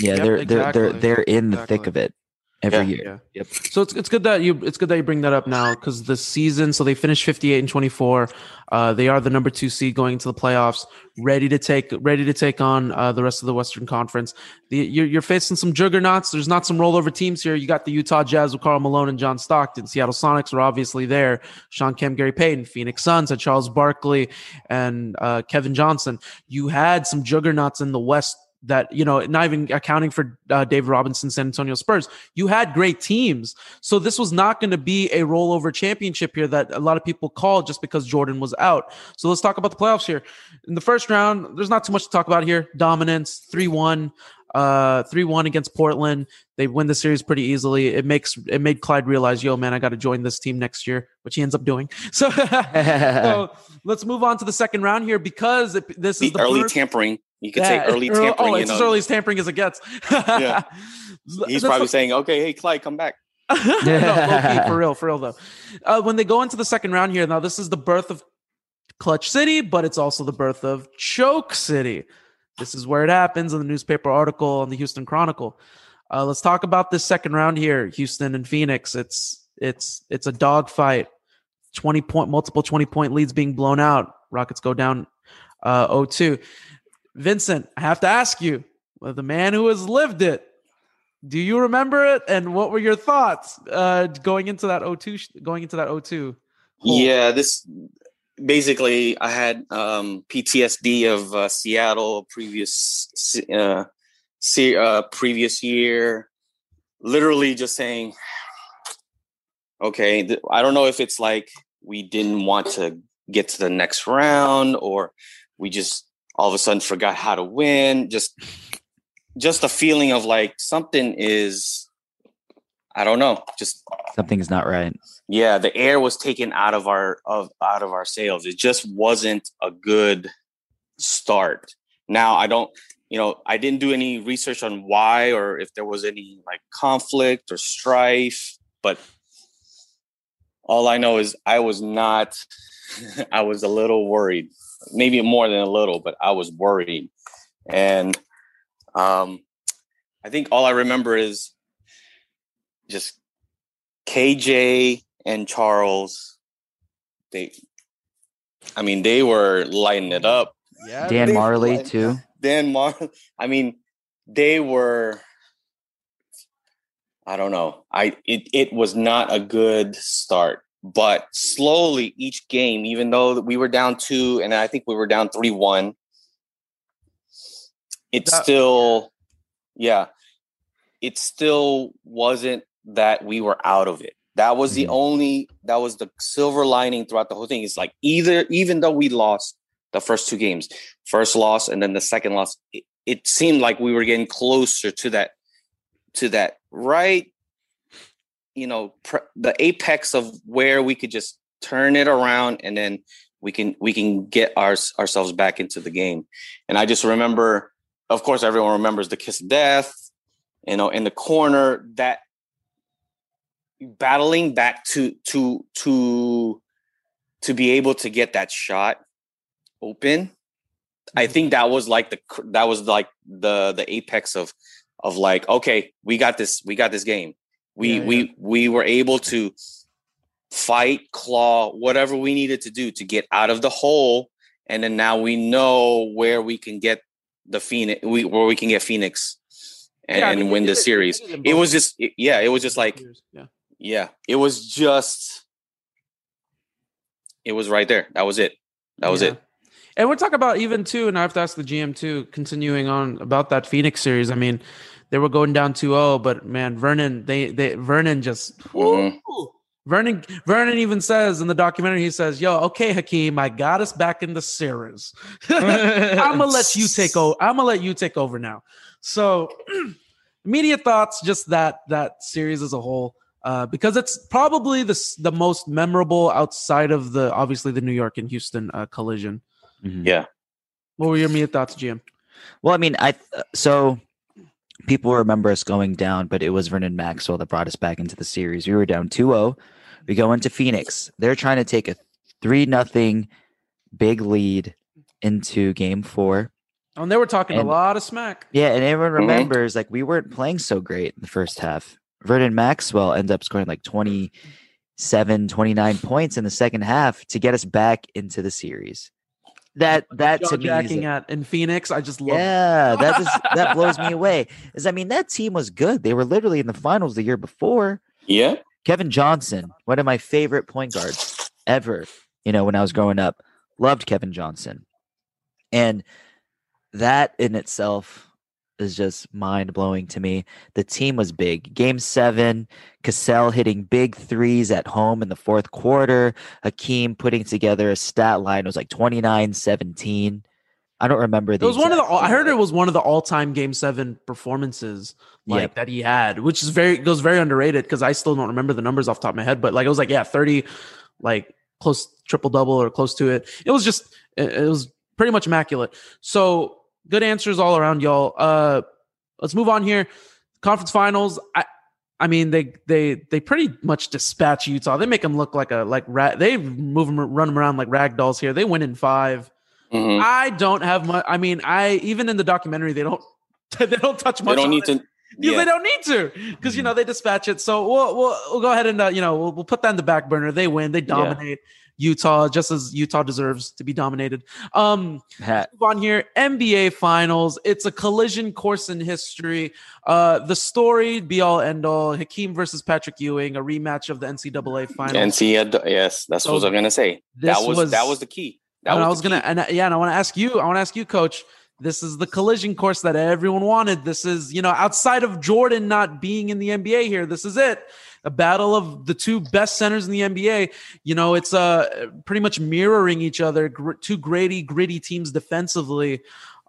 Yeah, yep, they're exactly. they're they're they're in the thick of it every yeah, year. Yeah. Yep. So it's it's good that you it's good that you bring that up now because the season. So they finished fifty eight and twenty four. Uh, they are the number two seed going into the playoffs, ready to take ready to take on uh, the rest of the Western Conference. The, you're, you're facing some juggernauts. There's not some rollover teams here. You got the Utah Jazz with Karl Malone and John Stockton. Seattle Sonics are obviously there. Shawn Kemp, Gary Payton. Phoenix Suns had Charles Barkley and uh, Kevin Johnson. You had some juggernauts in the West that you know not even accounting for uh, David Robinson San Antonio Spurs. You had great teams. So this was not going to be a rollover championship here that a lot of people called just because Jordan was out. So let's talk about the playoffs here. In the first round there's not too much to talk about here. Dominance 3-1 uh 3-1 against Portland. They win the series pretty easily. It makes it made Clyde realize yo man I got to join this team next year which he ends up doing. So, so let's move on to the second round here because it, this the is the early tampering you could yeah, say early tampering. Oh, it's as early as tampering as it gets. yeah. He's probably saying, okay, hey, Clyde, come back. no, for real, for real though. Uh, when they go into the second round here, now this is the birth of Clutch City, but it's also the birth of Choke City. This is where it happens in the newspaper article on the Houston Chronicle. Uh, let's talk about this second round here, Houston and Phoenix. It's it's it's a dogfight. Twenty point, multiple twenty point leads being blown out. Rockets go down uh, 0-2. Vincent, I have to ask you, the man who has lived it, do you remember it? And what were your thoughts uh, going into that O2 going into that O2? Hole? Yeah, this basically I had um, PTSD of uh, Seattle previous uh, see, uh, previous year. Literally just saying, okay, th- I don't know if it's like we didn't want to get to the next round or we just all of a sudden forgot how to win. Just just a feeling of like something is I don't know, just something's not right. Yeah, the air was taken out of our of out of our sails. It just wasn't a good start. Now I don't you know, I didn't do any research on why or if there was any like conflict or strife, but all I know is I was not I was a little worried maybe more than a little, but I was worried. And um, I think all I remember is just KJ and Charles. They, I mean, they were lighting it up. Yeah, Dan Majerle too. Dan Mar. I mean, they were. I don't know. I it it was not a good start but slowly each game, even though we were down two, and I think we were down three one, it that, still, yeah, it still wasn't that we were out of it. That was the mm-hmm. only that was the silver lining throughout the whole thing. It's like either even though we lost the first two games, first loss and then the second loss, it, it seemed like we were getting closer to that to that right you know pr- the apex of where we could just turn it around and then we can we can get our, ourselves back into the game and i just remember of course, everyone remembers the kiss of death. You know, in the corner, that battling back to to to to be able to get that shot open. I mm-hmm. think that was like the that was like the the apex of of like okay, we got this, we got this game. We yeah, yeah. we we were able to fight, claw, whatever we needed to do to get out of the hole, and then now we know where we can get the Phoenix, we, where we can get Phoenix and, yeah, I mean, win the series. It, it was just, it, yeah, it was just like, yeah. yeah, it was just, it was right there. That was it. That was it. And we're talking about even too, and I have to ask the GM too, continuing on about that Phoenix series. I mean, they were going down 2-0, but man, Vernon, they they Vernon just mm-hmm. Vernon Vernon even says in the documentary, he says, "Yo, okay, Hakeem, I got us back in the series. I'm gonna let you take over. I'm gonna let you take over now." So, immediate thoughts, just that that series as a whole, uh, because it's probably the the most memorable outside of the obviously the New York and Houston uh, collision. Mm-hmm. Yeah. What were your immediate thoughts, Jim? Well, I mean, I so people remember us going down, but it was Vernon Maxwell that brought us back into the series. We were down 2-0 we go into Phoenix. They're trying to take a three nothing big lead into game four. Oh, and they were talking and, a lot of smack. Yeah, and everyone mm-hmm. remembers like we weren't playing so great in the first half. Vernon Maxwell ends up scoring like 27, 29 points in the second half to get us back into the series. That that to me is at in Phoenix, I just love. Yeah, that is that blows me away. Is I mean that team was good. They were literally in the finals the year before. Yeah, Kevin Johnson, one of my favorite point guards ever, you know, when I was growing up, loved Kevin Johnson. And that in itself is just mind blowing to me. The team was big. Game seven, Cassell hitting big threes at home in the fourth quarter. Hakeem putting together a stat line. It was like 29 17. I don't remember. it was one of the. I heard it was one of the all-time Game Seven performances like yep. that he had, which is very goes very underrated because I still don't remember the numbers off the top of my head. But like it was like yeah, thirty, like close triple double or close to it. It was just it, it was pretty much immaculate. So good answers all around, y'all. Uh, let's move on here. Conference finals. I I mean, they they they pretty much dispatch Utah. They make them look like a like rat. They move them, run them around like rag dolls here. They win in five. Mm-hmm. I don't have much. I mean, I even in the documentary they don't they don't touch much. They don't need it. to. Yeah. They don't need to because you know they dispatch it. So we'll we'll, we'll go ahead and uh, you know we'll, we'll put that in the back burner. They win. They dominate. Yeah. Utah, just as Utah deserves to be dominated. Um, on here, NBA Finals. It's a collision course in history. Uh, the story, be all end all. Hakeem versus Patrick Ewing, a rematch of the NCAA Finals. NCAA, yes, that's so what I was gonna say. That was, was, that was the key. That and was I was gonna, and yeah, and I want to ask you. I want to ask you, Coach. This is the collision course that everyone wanted. This is, you know, outside of Jordan not being in the NBA here, this is it. A battle of the two best centers in the NBA. You know, it's uh pretty much mirroring each other. Gr- two gritty, gritty teams defensively.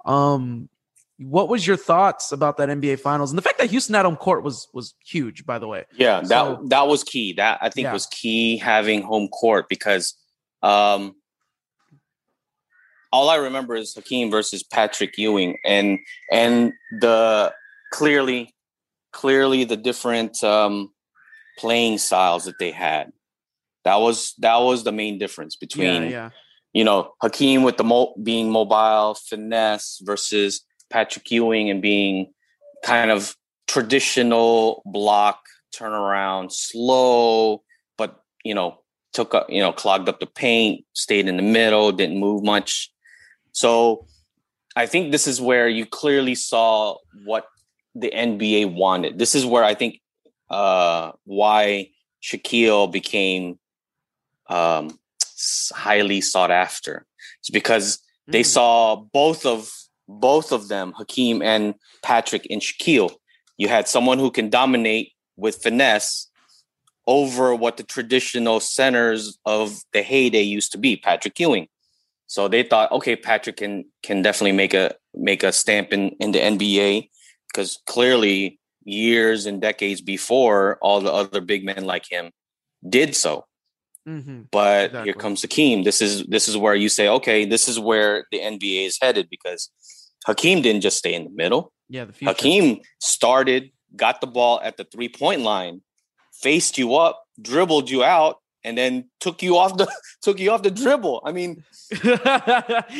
Um, what was your thoughts about that NBA Finals and the fact that Houston at home court was was huge, by the way? Yeah, that so, that was key. That I think yeah. was key having home court because um all I remember is Hakeem versus Patrick Ewing, and and the clearly, clearly the different um, playing styles that they had. That was that was the main difference between yeah, yeah. you know Hakeem with the mo- being mobile finesse versus Patrick Ewing and being kind of traditional block turnaround, slow, but you know took up you know clogged up the paint, stayed in the middle, didn't move much. So I think this is where you clearly saw what the NBA wanted. This is where I think uh, why Shaquille became um, highly sought after. It's because mm. they saw both of both of them, Hakeem and Patrick and Shaquille. You had someone who can dominate with finesse over what the traditional centers of the heyday used to be, Patrick Ewing. So they thought, okay, Patrick can can definitely make a make a stamp in in the NBA because clearly years and decades before all the other big men like him did so. Mm-hmm. But exactly. here comes Hakeem. This is this is where you say, okay, this is where the NBA is headed because Hakeem didn't just stay in the middle. Yeah, the future. Hakeem started, got the ball at the three point line, faced you up, dribbled you out, and then took you off the took you off the dribble. I mean,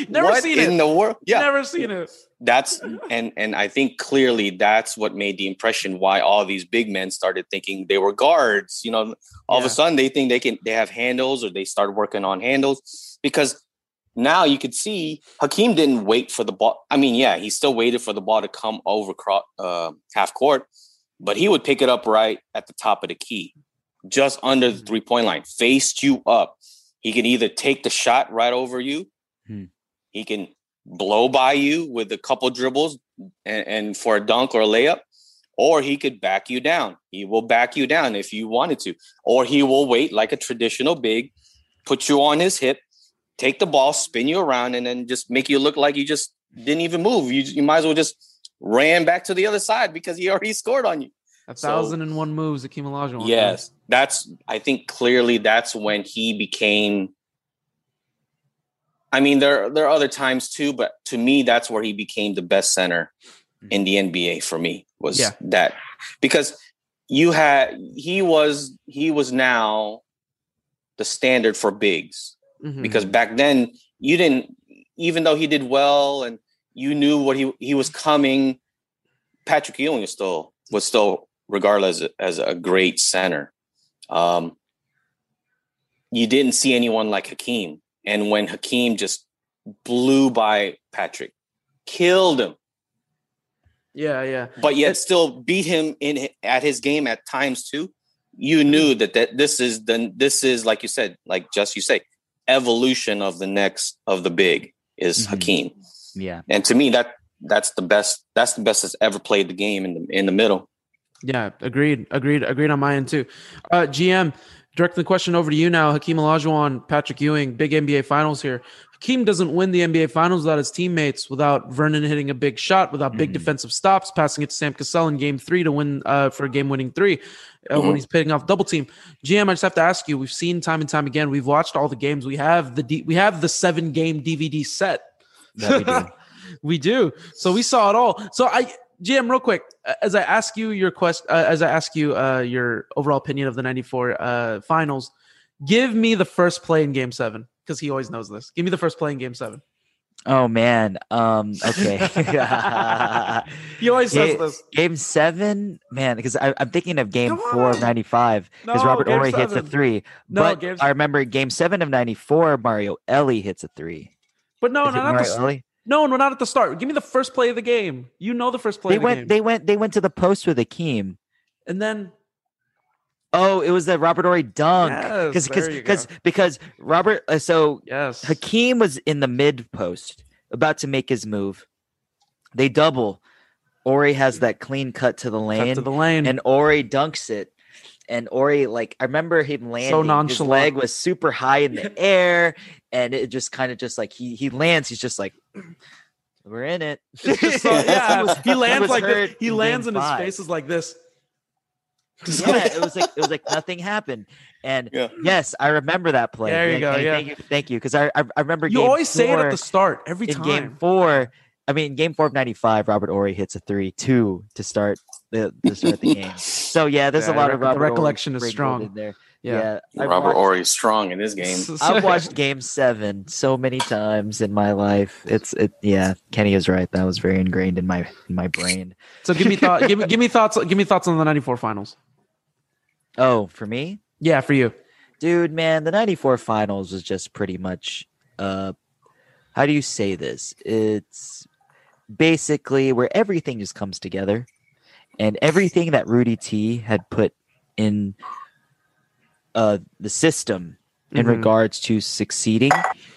never seen in it. the world. Yeah, never seen it. That's and and I think clearly that's what made the impression why all these big men started thinking they were guards. You know, all yeah. of a sudden they think they can they have handles or they start working on handles because now you could see Hakeem didn't wait for the ball. I mean, yeah, he still waited for the ball to come over uh, half court, but he would pick it up right at the top of the key, just under the mm-hmm. three point line, faced you up. He can either take the shot right over you, hmm. he can blow by you with a couple dribbles and, and for a dunk or a layup, or he could back you down. He will back you down if you wanted to, or he will wait like a traditional big, put you on his hip, take the ball, spin you around, and then just make you look like you just didn't even move. You, you might as well just ran back to the other side because he already scored on you. A thousand so, and one moves, Akeem Olajuwon. Yes, that's. I think clearly that's when he became. I mean, there there are other times too, but to me, that's where he became the best center mm-hmm. in the NBA. For me, was yeah. that because you had he was he was now the standard for bigs mm-hmm. because back then you didn't even though he did well and you knew what he he was coming patrick ewing was still was still regarded as a, as a great center um you didn't see anyone like hakeem and when hakeem just blew by patrick killed him yeah yeah but yet still beat him in at his game at times too you knew that, that this is the this is like you said like just you say evolution of the next of the big is mm-hmm. Hakeem. Yeah. And to me that that's the best that's the best that's ever played the game in the in the middle. Yeah, agreed. Agreed. Agreed on my end too. Uh GM, directing the question over to you now. Hakeem Olajuwon, Patrick Ewing, big NBA finals here. Hakeem doesn't win the NBA Finals without his teammates, without Vernon hitting a big shot, without big mm-hmm. defensive stops, passing it to Sam Cassell in Game Three to win uh, for a game-winning three uh, mm-hmm. when he's pitting off double team. GM, I just have to ask you: We've seen time and time again. We've watched all the games. We have the D- we have the seven-game DVD set. we do. we do. So we saw it all. So I. GM, real quick, as I ask you your quest, uh, as I ask you uh, your overall opinion of the '94 uh, finals, give me the first play in Game Seven because he always knows this. Give me the first play in Game Seven. Oh man. Um. Okay. he always says this. Game seven, man, because I'm thinking of Game Four of '95 because no, Robert Horry hits a three. No, but game... I remember Game Seven of '94, Mario Elie hits a three. But no, Is not Mario the, Elie? No, no, not at the start. Give me the first play of the game. You know the first play. They went. The they went. They went to the post with Akeem, and then Oh, it was the Robert Horry dunk. Because yes, because because Robert uh, so yes. Hakeem was in the mid post about to make his move. They double. Horry has that clean cut to the lane. Cut to the lane. And Horry dunks it. And Ori like I remember him landing. So nonchalant. His leg was super high in the air, and it just kind of just like he he lands. He's just like, mm, "We're in it." So, yeah, he, was, he lands like this. He lands, and his face is like this yeah, it was like it was like nothing happened. And yeah. yes, I remember that play. There you go. yeah. Thank you. Thank you. Because I, I, I remember you always four, say it at the start every in time. Game four, I mean, game four of '95, Robert Horry hits a three two to start the to start the game. So yeah, there's yeah, a lot of Robert the recollection is strong there. Yeah, yeah Robert Horry is strong in this game. I've watched Game Seven so many times in my life. It's it. Yeah, Kenny is right. That was very ingrained in my in my brain. So give me thought. give me give me thoughts. Give me thoughts on the '94 finals. Oh, for me? Yeah, for you. Dude, man, the 94 finals was just pretty much uh how do you say this? It's basically where everything just comes together and everything that Rudy T had put in uh the system in mm-hmm. regards to succeeding,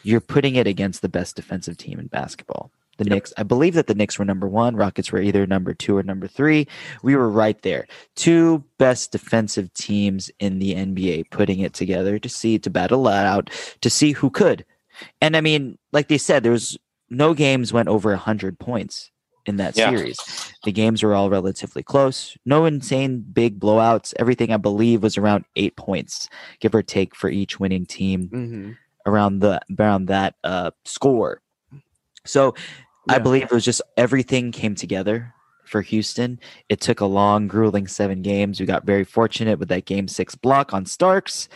you're putting it against the best defensive team in basketball. The yep. Knicks, I believe that the Knicks were number one. Rockets were either number two or number three. We were right there. Two best defensive teams in the NBA putting it together to see, to battle it out, to see who could. And I mean, like they said, there was no games went over 100 points in that yeah. series. The games were all relatively close. No insane big blowouts. Everything I believe was around eight points, give or take, for each winning team mm-hmm. around the around that uh, score. So I believe it was just everything came together for Houston. It took a long, grueling seven games. We got very fortunate with that game six block on Starks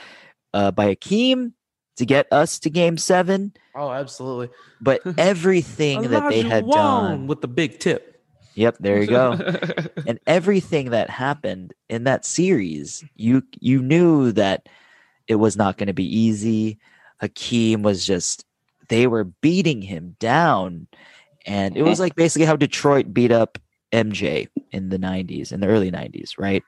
uh, by Akeem to get us to game seven. Oh, absolutely. But everything that they had done with the big tip. Yep, there you go. and everything that happened in that series, you you knew that it was not going to be easy. Hakeem was just they were beating him down. And it was like basically how Detroit beat up MJ in the 90s, in the early 90s, right?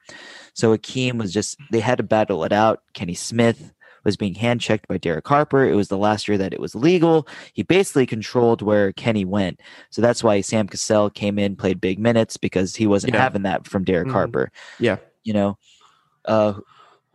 So Akeem was just, they had to battle it out. Kenny Smith was being hand checked by Derek Harper. It was the last year that it was legal. He basically controlled where Kenny went. So that's why Sam Cassell came in, played big minutes because he wasn't yeah. having that from Derek mm-hmm. Harper. Yeah. You know, uh,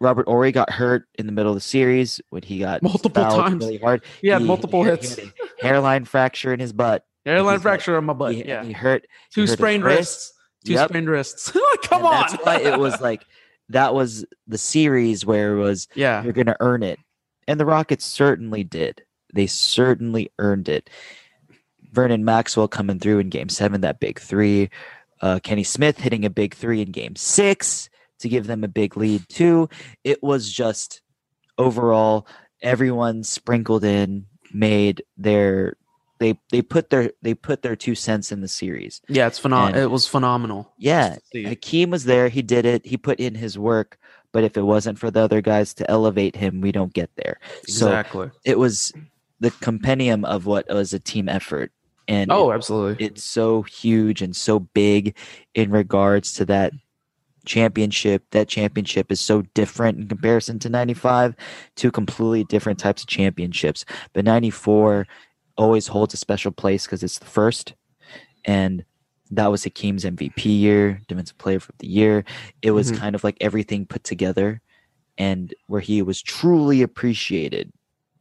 Robert Horry got hurt in the middle of the series when he got multiple times really hard. He had he, multiple he, hits. He hairline fracture in his butt. Hairline fracture on my butt. Yeah, he hurt. Two sprained wrists. Two yep. sprained wrists. Come and on. That's why it was like that was the series where it was. Yeah, you're gonna earn it, and the Rockets certainly did. They certainly earned it. Vernon Maxwell coming through in Game Seven, that big three. Uh, Kenny Smith hitting a big three in Game Six to give them a big lead too. It was just overall everyone sprinkled in made their they they put their they put their two cents in the series. Yeah, it's phenomenal. It was phenomenal. Yeah, Hakeem was there. He did it. He put in his work. But if it wasn't for the other guys to elevate him, we don't get there. Exactly. So it was the compendium of what was a team effort. And oh, it, absolutely. It's so huge and so big in regards to that championship. That championship is so different in comparison to 95, two completely different types of championships. But 94 always holds a special place because it's the first. And that was Hakeem's MVP year, Defensive Player of the Year. It was mm-hmm. kind of like everything put together and where he was truly appreciated,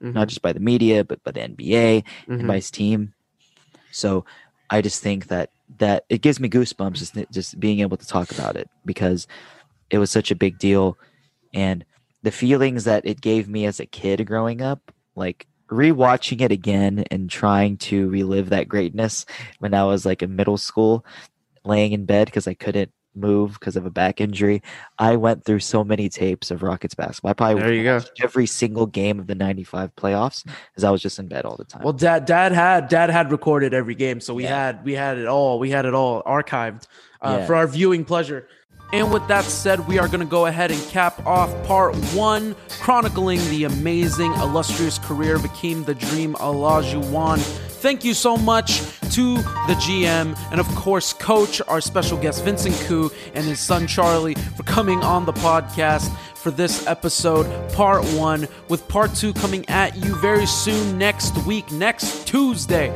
mm-hmm. not just by the media, but by the NBA mm-hmm. and by mm-hmm. his team. So I just think that that it gives me goosebumps just just being able to talk about it because it was such a big deal and the feelings that it gave me as a kid growing up like rewatching it again and trying to relive that greatness when I was like in middle school laying in bed because I couldn't move because of a back injury. I went through so many tapes of Rockets basketball. I probably there you go. every single game of the '95 playoffs as I was just in bed all the time. Well, dad, dad had dad had recorded every game, so we yeah. had we had it all. We had it all archived uh, yeah. for our viewing pleasure. And with that said, we are going to go ahead and cap off part one, chronicling the amazing, illustrious career of Akeem the Dream Olajuwon. Thank you so much to the GM and, of course, Coach, our special guest Vincent Koo, and his son Charlie for coming on the podcast for this episode, part one, with part two coming at you very soon next week, next Tuesday.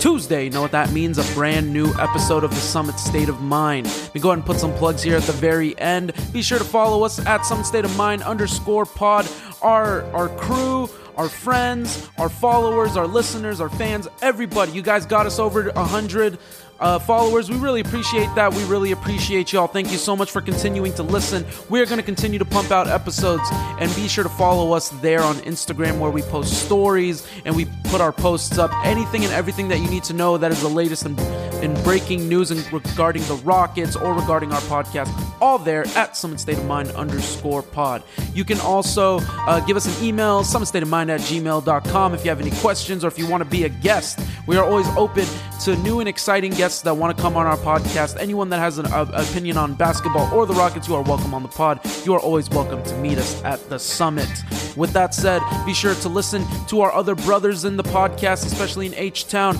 Tuesday, you know what that means? A brand new episode of the Summit State of Mind. We go ahead and put some plugs here at the very end. Be sure to follow us at Summit State of Mind underscore pod. Our our crew our friends, our followers, our listeners, our fans, everybody. You guys got us over 100 uh, followers. We really appreciate that. We really appreciate y'all. Thank you so much for continuing to listen. We're going to continue to pump out episodes and be sure to follow us there on Instagram where we post stories and we put our posts up. Anything and everything that you need to know that is the latest in, in breaking news and regarding the Rockets or regarding our podcast, all there at Summit State of Mind underscore pod. You can also uh, give us an email, summitstateofmind at gmail.com if you have any questions or if you want to be a guest. We are always open to new and exciting guests guests that want to come on our podcast, anyone that has an uh, opinion on basketball or the Rockets, you are welcome on the pod. You are always welcome to meet us at the summit. With that said, be sure to listen to our other brothers in the podcast, especially in H Town.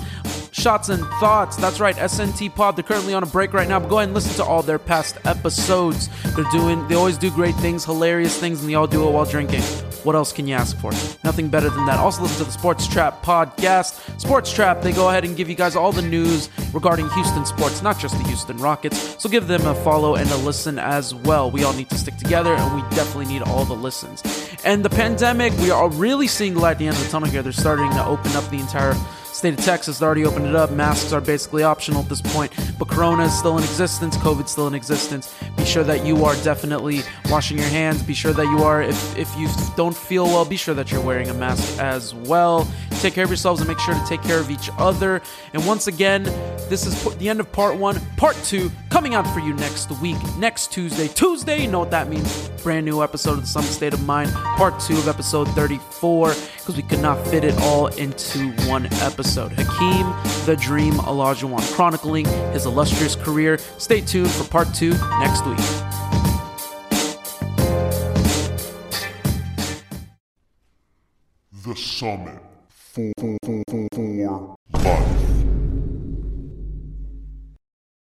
Shots and Thoughts. That's right, SNT Pod. They're currently on a break right now, but go ahead and listen to all their past episodes. They're doing, they always do great things, hilarious things, and they all do it while drinking. What else can you ask for? Nothing better than that. Also, listen to the Sports Trap podcast. Sports Trap, they go ahead and give you guys all the news regarding Houston sports, not just the Houston Rockets. So give them a follow and a listen as well. We all need to stick together, and we definitely need all the listens. And the pandemic, we are really seeing light at the end of the tunnel here. They're starting to open up the entire State of Texas already opened it up. Masks are basically optional at this point, but Corona is still in existence. COVID's still in existence. Be sure that you are definitely washing your hands. Be sure that you are, if, if you don't feel well, be sure that you're wearing a mask as well. Take care of yourselves and make sure to take care of each other. And once again, this is the end of part one. Part two coming out for you next week, next Tuesday. Tuesday, you know what that means. Brand new episode of The Summit State of Mind, part two of episode 34, because we could not fit it all into one episode. Hakeem the Dream Olajuwon, chronicling his illustrious career. Stay tuned for part two next week. The Summit ふんふんふ呀。